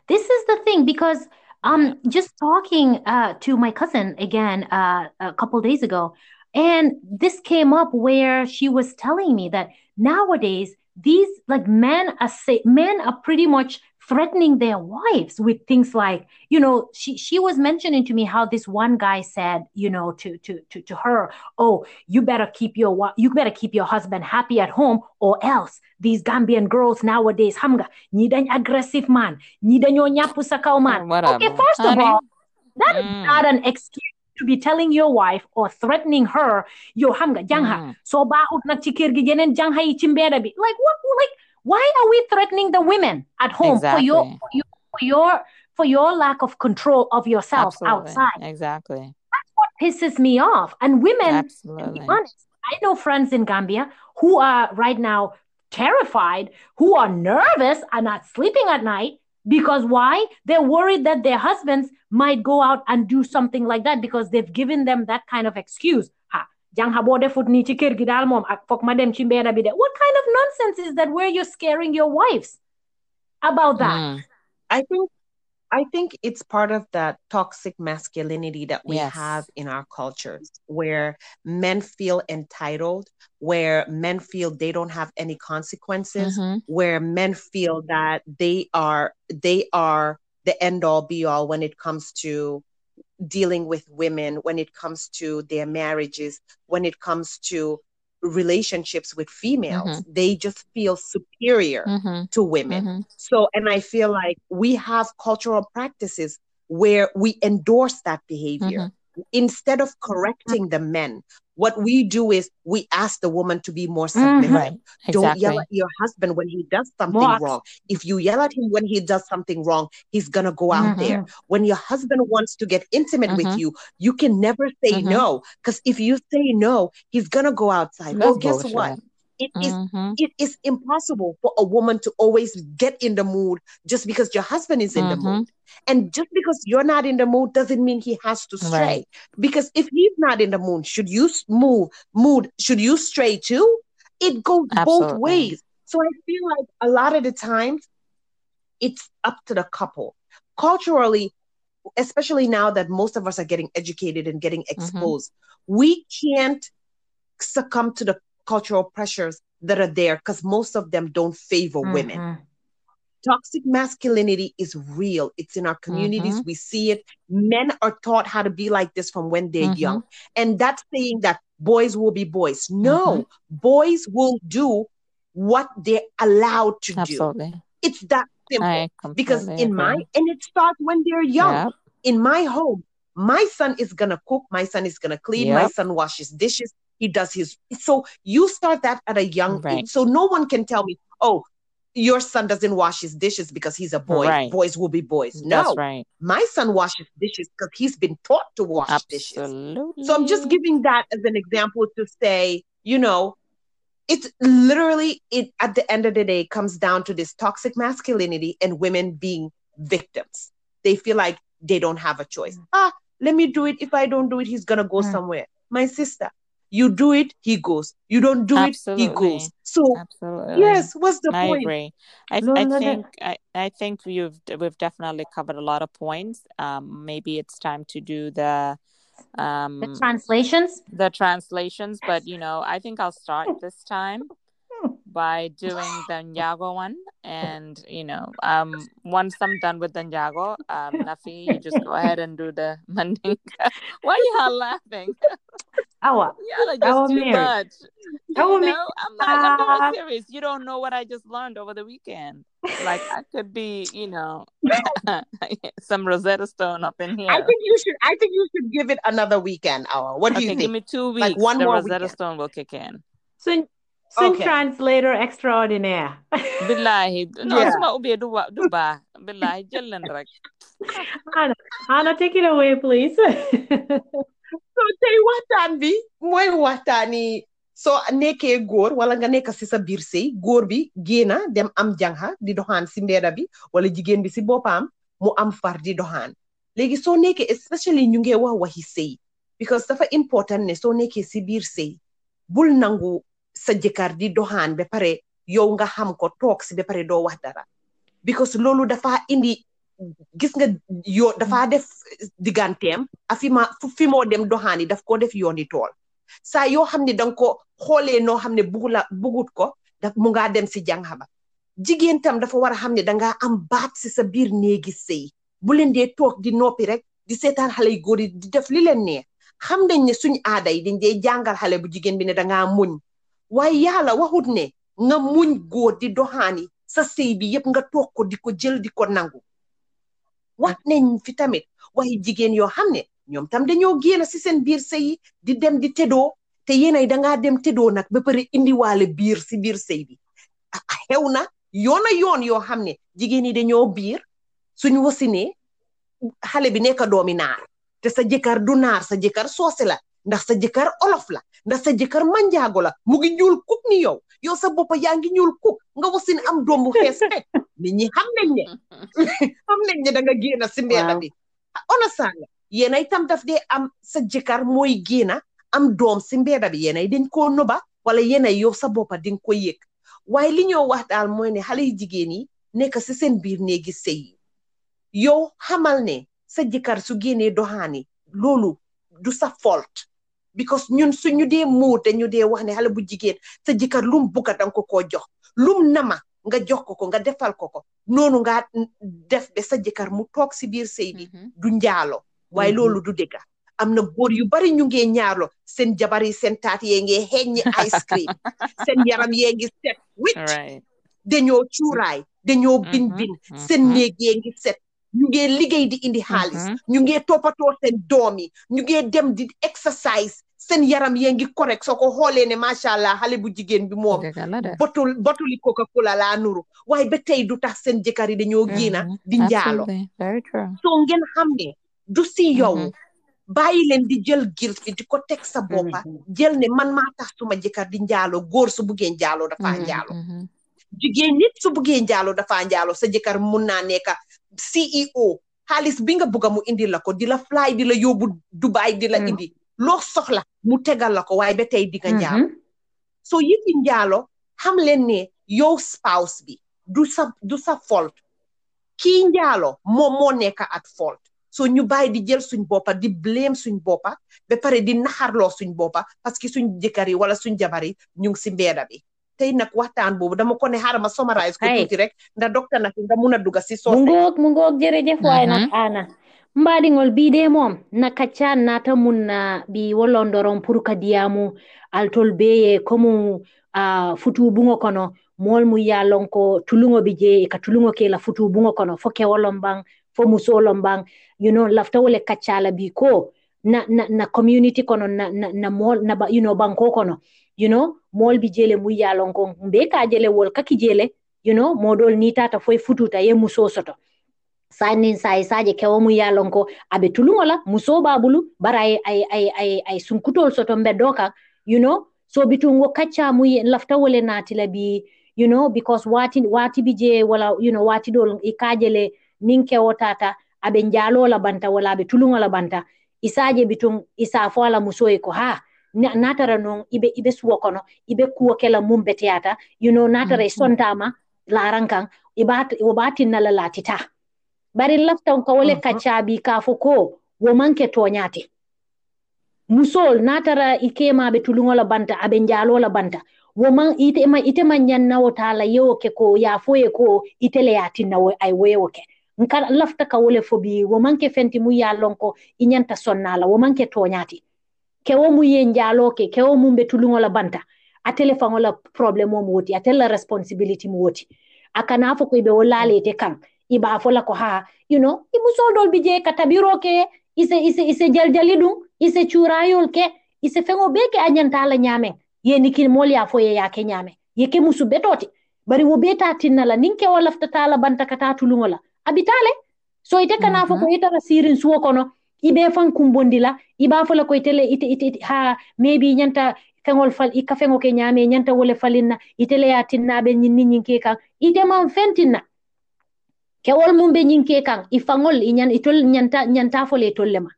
This is the thing because um just talking uh to my cousin again uh a couple days ago and this came up where she was telling me that nowadays these like men are say men are pretty much threatening their wives with things like you know she she was mentioning to me how this one guy said you know to to to, to her oh you better keep your you better keep your husband happy at home or else these Gambian girls nowadays xam need an aggressive man need a ñàpp sa kaw man okay first of Honey. all that is Mm. not an excuse to be telling your wife or threatening her yo xam nga jangha Mm. soo baaxut nag ci kër gi yeneen jangha yi ci bi like what like why are we threatening the women at home for your for your for your for your lack of control of yourself Absolutely. outside Exactly. That's what pisses me off and women to be honest, I know friends in Gambia who are right now terrified, who are nervous and not sleeping at night because why? They're worried that their husbands might go out and do something like that because they've given them that kind of excuse. Ha, jang ha bo defut ni ci kër gi daal moom ak foog ma dem ci mbedda bi de. What kind of nonsense is that where you're scaring your wives about that? Mm. I think I think it's part of that toxic masculinity that we Yes. have in our cultures where men feel entitled, where men feel they don't have any consequences, Mhm. where men feel that they are they are the end all be all when it comes to dealing with women, when it comes to their marriages, when it comes to relationships with females. They just feel superior Mhm. to women. Mhm. So, and I feel like we have cultural practices where we endorse that behavior. Instead of correcting the men, what we do is we ask the woman to be more submissive. Right. Don't yell at your husband when he does something More- wrong. If you yell at him when he does something wrong, he's gonna go out Mhm. there. When your husband wants to get intimate with Mhm. you, you can never say Mhm. no. Because if you say no, he's gonna go outside. well, That's guess what? It is Mhm. it is impossible for a woman to always get in the mood just because your husband is in the Mhm. mood. And just because you're not in the mood doesn't mean he has to stray. Right. Because if he's not in the mood, should you move mood? Should you stray too? It goes both ways. So I feel like a lot of the times it's up to the couple. Culturally, especially now that most of us are getting educated and getting exposed, we can't succumb to the cultural pressures that are there because most of them don't favor women. Mhm. Toxic masculinity is real. It's in our communities. We see it. Men are taught how to be like this from when they're Mhm. young. And that's saying that boys will be boys. No, boys will do what they're allowed to do. Absolutely. It's that simple. Because in my and it starts when they're young Yep. in my home my son is gonna cook my son is gonna clean my son washes dishes he does his so you start that at a young Right. age so no one can tell me oh your son doesn't wash his dishes because he's a boy Right. boys will be boys no That's right. my son washes dishes because he's been taught to wash dishes so I'm just giving that as an example to say, you know, it's literally it at the end of the day comes down to this toxic masculinity and women being victims. They feel like they don't have a choice. Ah, let me do it. If I don't do it, he's gonna go Mm. somewhere. My sister, you do it, he goes. You don't do it, he goes. So Absolutely. yes, what's the I point? agree. I, No, I no, no. think I, I think you've we've definitely covered a lot of points. Um, maybe it's time to do the um The translations? the translations, but you know, I think I'll start this time by doing the Nyago one. And you know, um once I'm done with the Nyago, um Nafi, you just go ahead and do the Mandinka. Why are y'all laughing? Awa. Y'all are Our just too marriage. much. Our You know, I'm like, I'm very serious. You don't know what I just learned over the weekend. Like I could be, you know, some Rosetta Stone up in here. I think you should I think you should give it another weekend hour. What do okay, you give me two weeks. Like one the more Rosetta weekend. Stone will kick in. Sun, Sun Okay. translator extraordinaire. Billahi, no, Yeah. suma ube du ba du ba. Billahi, jël leen rek. Anna, Anna, take it away, please. So tey waxtaan bi mooy waxtaani soo nekkee góor wala nga nekk si sa biir sëy góor bi génna dem am janxa di doxaan si mbedda bi wala jigéen bi si boppam mu am far di doxaan. Léegi soo nekkee especially ñu ngee wax waxi sëy because dafa important ne soo nekkee si biir sëy bul nangu sa jëkkër di doxaan ba pare yow nga xam ko toog si ba pare doo wax dara. Because loolu dafa indi gis nga yoo dafa def digganteem a fi moo dem doxaani daf ko def yooni tool. Saa yoo xam ne danga ko xoolee noo xam ne bugu la bugut ko daf mu ngaa dem si jànxa ba. Jigéen tam dafa war a xam ne dangaa am baat si sa biir néegi sëy. Bu leen dee toog di noppi rek di seetaan xale yu góor yi di def li leen neex. Xam nañ ne suñ aada yi dañ dee jàngal xale bu jigéen bi ne dangaa muñ. Waaye yàlla waxut ne nga muñ góor di doxaani sa sëy bi yëpp nga toog ko di ko jël di ko nangu wax nañ fi tamit waxi jigéen yoo xam ne ñoom tam dañoo génn si seen biir sëy di dem di tëddoo te yéenay dangaa dem tëddoo nag ba pare indiwaale biir si biir sëy bi. Ah xew na yoona yoon yoo xam ne jigéen yi dañoo biir suñu wasinee xale bi nekk doomi naar te sa jëkkër du naar sa jëkkër soose la. Ndax sa jëkkër olof la ndax sa jëkkër manjaago la mu ngi ñuul kuk ni yow. Yow sa bopp yaa ngi ñuul kuk nga wasin am doom bu xees rek nit ñi xam nañ ne xam nañ ne da nga génn si mbedda Waaw. bi. Ona sanga yéena itam daf dee am sa jëkkër mooy génna am doom si mbedda bi. Yéenay dañ koo noba wala yéenay yow sa boppa di nga ko yëg. Waaye li ñoo wax daal mooy ne xale yu jigéen yi nekk si seen biir néegi sëy yow xamal ne sa jëkkër su génnee doxaani loolu du sa faute because ñun suñu dee muur te ñu dee wax ne xale bu jigéen sa jëkkër lum bugga danga ko koo jox. Lum nama nga jox ko ko nga defal ko ko. Noonu nga def ba sa jëkkër mu toog si biir sëy bi Mhm. du njaalo. Waaye Mhm. loolu du dëgga am na góor yu bari ñu ngee ñaalo. Seen jabar yi seen taat yee ngee xeeññi ice cream. Seen yaram yee ngi set wicc. Dañoo cuuraay dañoo bin Mhm, bin. Mhm. seen néeg yee ngi set. Ñu ngee liggéey di indi xaalis. Ñu ngee toppatoo seen doom yi. Ñu ngee dem di exercise seen yaram yee ngi correct soo ko xoolee ne macha allah xale bu jigéen bi moom. La de. botul botuli coca cola laa nuru. Waaye ba tey du tax seen jëkkër yi dañoo génna Mhm. di njaalo. Soo ngeen xam ne du si yow. Mhm. bàyyi leen di jël guilt bi di ko teg sa boppa. Jël ne man maa tax suma jëkkër di njaaloo góor su buggee njaaloo dafaa njaaloo jigéen nit su buggee njaaloo dafaa njaaloo sa jëkkër mun naa nekk CEO xaalis bi nga bugga mu indi la ko di la fly di la yóbbu Dubai di la indi loo soxla mu tegal la ko waaye ba tey di nga njaaloo so yëfi njaaloo xam leen ne yow spouse bi du sa du sa fault. Kii njaaloo moom moo nekk at fault. So ñu bàyyi di jël suñ boppa di blame suñ boppa ba pare di naxarloo suñ boppa parce que suñ jëkkër yi wala suñ jabar yi ñu ngi si mbeeda bi. Tey nag waxtaan boobu dama ko ne xaaral ma summarize ko tuuti rek ndax docteur nag nga mun a dugga si soose mu ngoog mu ngoog jërëjëf waaye nag ana mbaɗigol biide mom. Na kaccan nata mun na bi wollondoron pour ka diyamu altol beye komu uh, futu bungo kono. Mol mu yalon ko tuluŋo bi je ka tuluŋo ke la futu bungo kono. Fo kewolon ban fo musolon ban you know lafta wole kaccala bi ko. Na, na, na community kono na, na, na mol na you know banko kono. You know moolbi jele mum yaalon kon mbe ka jele wol kaki jele you know moɗol ni tata foye fututa ye mu sosoto. Sannin sahisaji kewo mum yaalon ko aɓe tulugola mu sobabulu bara ay sunkutol soto mbeɗo kan you know. So bitungo kacca mum laftawole naatila bi you know because wati watiɓi je wala you know watiɗol e kajele nin kewo tata aɓe njaalola banta wala ɓe tulugola banta. Isaje bitun isa fo ala musoye ko ha natara non ibe ibe suwo kono ibe kuwo kela mum beteyata you know natara mm -hmm. sontama laran kan wo wabatin la latita bari laftan ko wole mm -hmm. kaccabi ka fo ko wo manke toñate musol natara ikemaɓe tulugola banta aɓe jalola banta. Woman itema itema nyannawo tala yewo ke ko yafoye ko itele yatinnawo ay wewo ke nkar lafta ka wole fobi womanke fenti mu ya lonko inyanta sonnala woman ke toñati ke wo mu ye njaloke ke wo mum ɓe tuluŋo la banta atele faŋo la problème mu woti atele responsibility mu woti. A kana ko i ɓe wo laalete kaŋ i la ko ha you know i musol dol bi je ka ke ise ise ise jaljali ɗum ise curayol ke ise feŋo bee ke a ñanta la ñaameŋ ye nikin moolu ye fo ye ye ke ñaameŋ ye ke musu betote bari wo bee tinna la niŋ ke la banta ka taa la. A so ite kana mhm. fo ko itara siirin suwo kono ibe fan kumbondila iba fola ko tele ite ite ha maybe ñanta feŋol fal ika feŋo ke ñame ñanta wole falinna itele ya tinnaɓe ñinni ñinke kan ite man fentinna kewol mum be ñinke kan i faŋol iñan itol ñanta ñanta fole tollema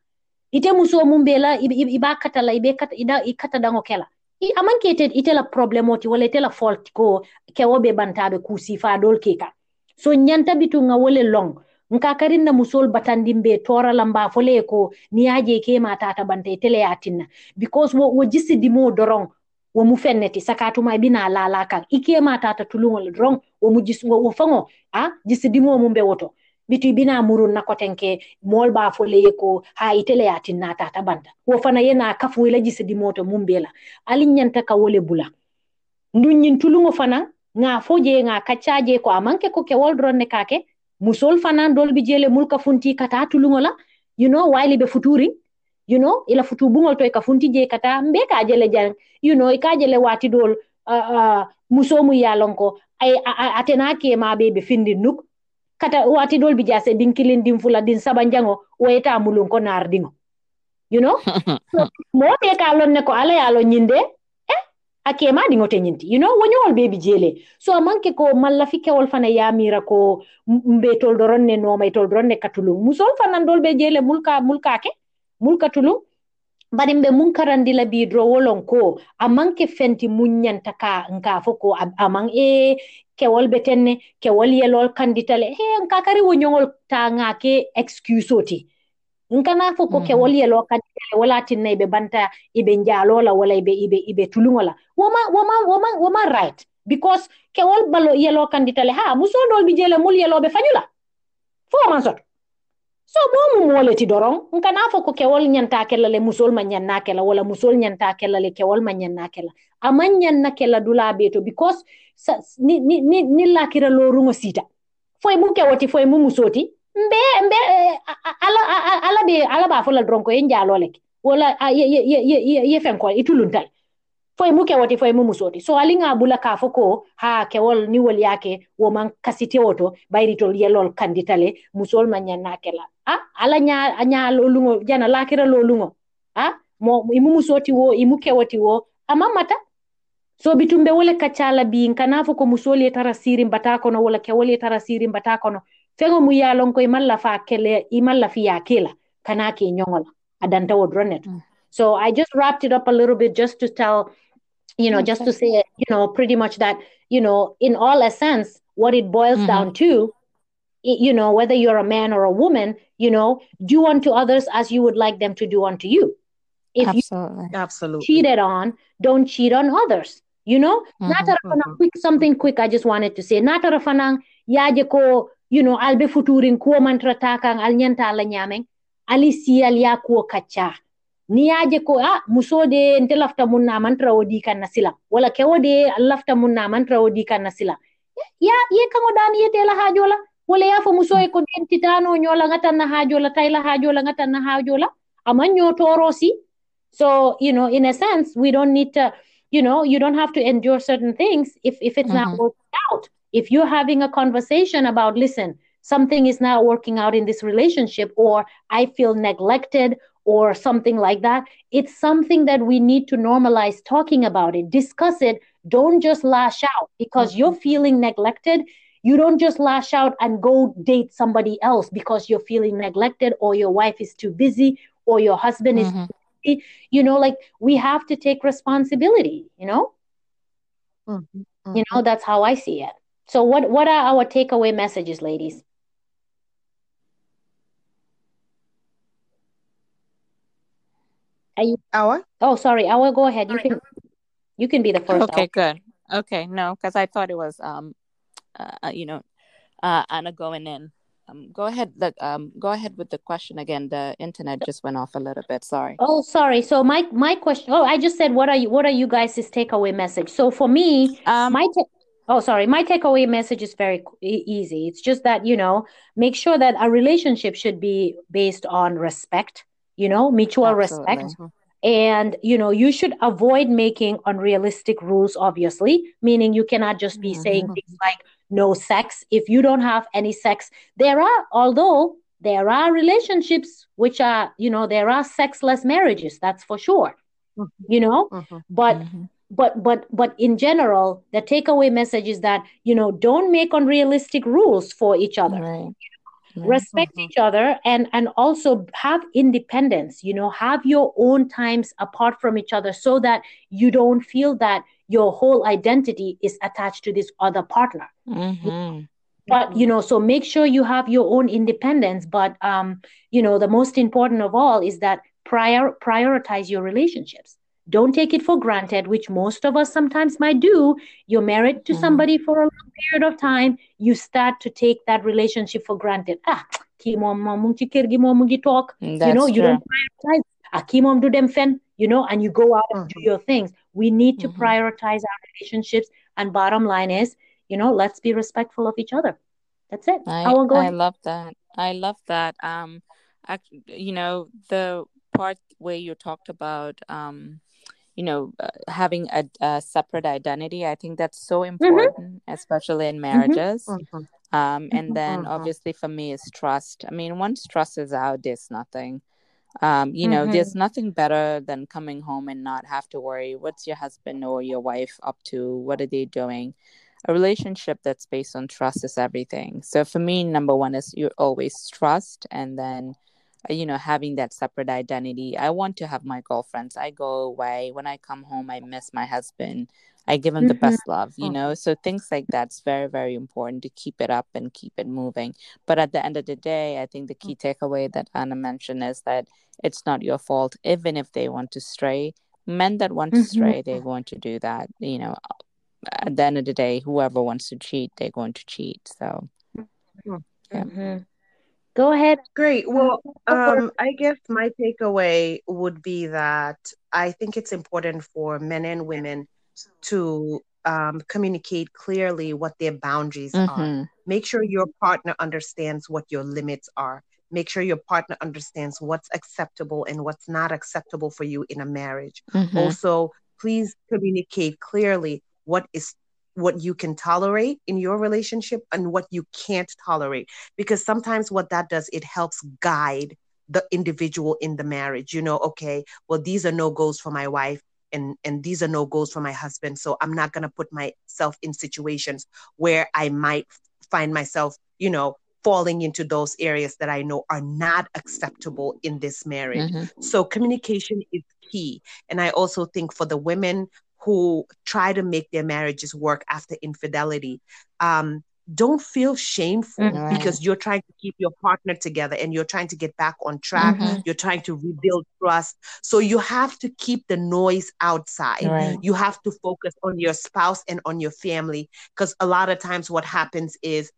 ite muso mum be la iba katala ibe kata ida i kata dango kela. I amanke ite ite la problème oti wala itela fault ko kewo be bantaɓe kusi fa dol ke kan so ñanta bitunga wole long nka na musol batandin be tora lamba fole ko ni yaje ke ma tata bante tele yatinna because wo, wo jisi dimo dorong wo mu fenneti sakatuma bina lala kan ike ma tata tulungol dorong wo mu jisi wo, wo fango a jisi dimo mum be woto. Bitu bina murun na kotenke mol ba fole ko ha itele yatin tata banta. Wo fana yena kafu ila jisi di moto mumbela alin nyanta ka wole bula. Ndunyin tulungo fana nga foje nga kacaje ko amanke ko ke woldron ne kake musol fana dol bi jele mulka funti kata tulungo la. You know waili be futuring you know ila futu bungol to ka funti je kata mbe ka jele jang. You know ka jele wati dol uh, uh, musomu yalon ko ay atena ke ma be be findi nuk. Kata wati dol bi jase din kilin din fula din saba jango wayta mulun ko nar dingo you know? So, mo be ka lon ne ko ala yalo nyinde a kema ɗiŋote ñinti you know woñowol ɓe bijeele so a manque ko malla fi kewol fana yamira ko mbe tol doron ne nooma e tol doron ne katulum musol fanandol ɓe jeele mulka mulkake mulka tulum bari mbe mun karandila biidrowolon ko. A manque fenti muñanta ka nka fo ko aman e kewol be tenne kewol yelol kanditale. He nka kari woñowol ta ke excuse oti nkana fo ko ke wol kewol yelo kanditale wala tinna ibe banta ibe njalola wala ibe ibe ibe tulungola woma woma woma woma right. Because kewol balo yelo kanditale ha musodol bi jele mul yelo be fanyula. Fo man soto so momu moleti doron nkana fo ko kewol ñanta kella le musol ma ñanna kella wala musol ñanta kella le kewol ma ñanna kella aman ñanna kella dula beto because sa, ni, ni, ni, ni lakira lorungo sita. Foy mu kewoti foy mu musoti mbe mbe ala ala ala ba fola dron ko en jalo lek wala ye ye ye ye ye fenkol ituluntal foye mu kewoti foye mu musoti. So alinga bula ka fo ko ha kewol niwol yake woman kasitewo to bayritol yelol kanditale musol ma ñanna kela a ala ña ña lolungo jana lakira lolungo a mo imu musoti wo imu kewoti wo ama mata. So bitumbe wole kaccala bin kana ko musol ye mbata kono wala kewol ye tara mbata kono feŋo mu ye lon ko imalla fa kele imalla fiya kela kana ke ñoŋola adanta wo dronet mm. so i just wrapped it up a little bit just to tell you know okay. just to say you know pretty much that you know in all essence what it boils mm-hmm. down to you know whether you're a man or a woman you know do unto others as you would like them to do unto you if absolutely. you absolutely cheated on don't cheat on others you know mm-hmm. not mm-hmm. quick something quick i just wanted to say not fanang yaje ko you know albe futurin ko mantra takang al nyanta ala nyameng. Ali siyal ya ko kacha. Ni yaje ko a musode nte lafta mun na mantra wodi kan nasila wala ke wode lafta mun na mantra wodi kan nasila ya ye kango dan ye tela hajola. Wala ya fo muso ko den titano nyola ngata na hajola tayla hajola ngata na hajola. Amanyo torosi so you know in a sense we don't need to you know you don't have to endure certain things if if it's mm-hmm. not working out if you're having a conversation about listen something is not working out in this relationship or i feel neglected or something like that. It's something that we need to normalize talking about it, discuss it. Don't just lash out because you're mm-hmm. feeling neglected. You don't just lash out and go date somebody else because you're feeling neglected or your wife is too busy or your husband mm-hmm. is busy. You know, like we have to take responsibility, you know? Mm-hmm. You know, mm-hmm. that's how I see it. So what what are our takeaway messages, ladies? Are you Awa? Oh, sorry. Awa, go ahead. You can you can be the first. Okay, good. Okay, no, because I thought it was um, uh, uh, you know, uh, Anna going in. Um, go ahead. Look, um, go ahead with the question again. The internet just went off a little bit. Sorry. Oh, sorry. So my my question. Oh, I just said, what are you? What are you guys' takeaway message? So for me, um, my ta- oh, sorry, my takeaway message is very easy. It's just that you know, make sure that a relationship should be based on respect you know, mutual Absolutely. respect. And, you know, you should avoid making unrealistic rules, obviously, meaning you cannot just be mm-hmm. saying things like no sex. If you don't have any sex, there are, although there are relationships which are, you know, there are sexless marriages, that's for sure, mm-hmm. you know, mm-hmm. but mm-hmm. But but but in general the takeaway message is that you know don't make unrealistic rules for each other. Right. Respect mm-hmm. each other and and also have independence you know have your own times apart from each other so that you don't feel that your whole identity is attached to this other partner. Mm-hmm. but you know so make sure you have your own independence. But um you know the most important of all is that prior prioritize your relationships don't take it for granted, which most of us sometimes might do. You're married to mm-hmm. somebody for a long period of time. You start to take that relationship for granted. Ah, kii moom moom mu ngi talk. That's you know, you don't prioritize. Ah, kii moom do dem fen. You know, and you go out and mm-hmm. do your things. We need to mm-hmm. prioritize our relationships. And bottom line is, you know, let's be respectful of each other. That's it. I, I. I love that. I love that. Um, I, you know, the part where you talked about um you know uh, having a, a, separate identity i think that's so mm-hmm. important mm-hmm. especially in mm-hmm. marriages mm-hmm. um, and mm-hmm. then mm-hmm. obviously for me is trust i mean once trust is out there's nothing um, you know there's nothing better than coming home and not have to worry what's your husband or your wife up to what are they doing a relationship that's based on trust is everything so for me number one is you always trust and then you know having that separate identity. I want to have my girlfriends. I go away. When i come home i miss my husband. I give him mm-hmm. the best love you know? So things like that's very very important to keep it up and keep it moving. But at the end of the day i think the key takeaway that anna mentioned is that it's not your fault even if they want to stray. Men that want to mm-hmm. stray they're going to do that you know? At the end of the day whoever wants to cheat they're going to cheat so. Mm-hmm. yeah. Mm-hmm. Go ahead. Great. Well, um, I guess my takeaway would be that I think it's important for men and women to um, communicate clearly what their boundaries mm-hmm. are. Make sure your partner understands what your limits are. Make sure your partner understands what's acceptable and what's not acceptable for you in a marriage. Mm-hmm. Also, please communicate clearly what is what you can tolerate in your relationship and what you can't tolerate. Because sometimes what that does it helps guide the individual in the marriage. You know okay well these are no goals for my wife and and these are no goals for my husband. So i'm not going to put myself in situations where i might find myself you know falling into those areas that i know are not acceptable in this marriage. Mm-hmm. so communication is key. And i also think for the women who try to make their marriages work after infidelity um, don't feel shameful mm-hmm. because you're trying to keep your partner together and you're trying to get back on track. Mm-hmm. You're trying to rebuild trust. So you have to keep the noise outside. Right. You have to focus on your spouse and on your family because a lot of times what happens is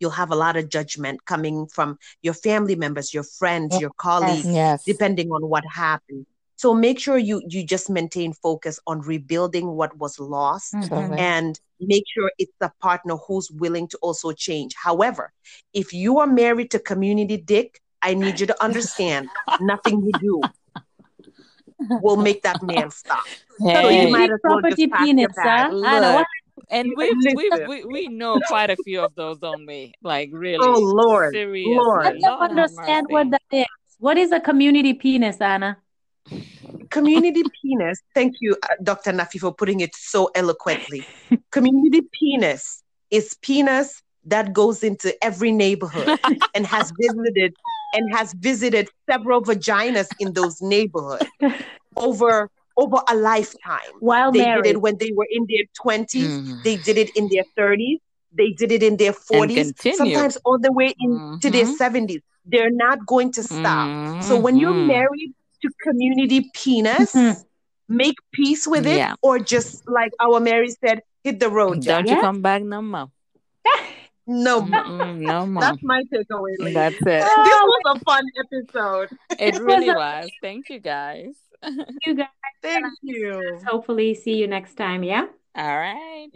you'll have a lot of judgment coming from your family members, your friends, your colleagues, yes. depending on what happened. So make sure you you just maintain focus on rebuilding what was lost mm-hmm. and make sure it's a partner who's willing to also change. However, if you are married to community dick, I need you to understand nothing you do will make that man stop. Hey. So you might as well just penis, huh? and we we we we know quite a few of those, don't we? Like really. Oh Lord, Lord. I don't understand what that is. What is a community penis, Anna? Community penis. Thank you, uh, Dr. Nafi, for putting it so eloquently. Community penis is penis that goes into every neighborhood and has visited and has visited several vaginas in those neighborhoods over over a lifetime. While they married. did it when they were in their 20s, mm. they did it in their 30s, they did it in their 40s, sometimes all the way into mm-hmm. their 70s. They're not going to stop. Mm-hmm. So when you're mm-hmm. married to community penis, mm-hmm. make peace with it, yeah. or just like our Mary said, hit the road. Don't you come back no more. No, Mm-mm, no more. That's my takeaway. Lady. That's it. this was a fun episode. It really was. Thank you guys. You guys. Thank you. Hopefully, see you next time. Yeah. All right.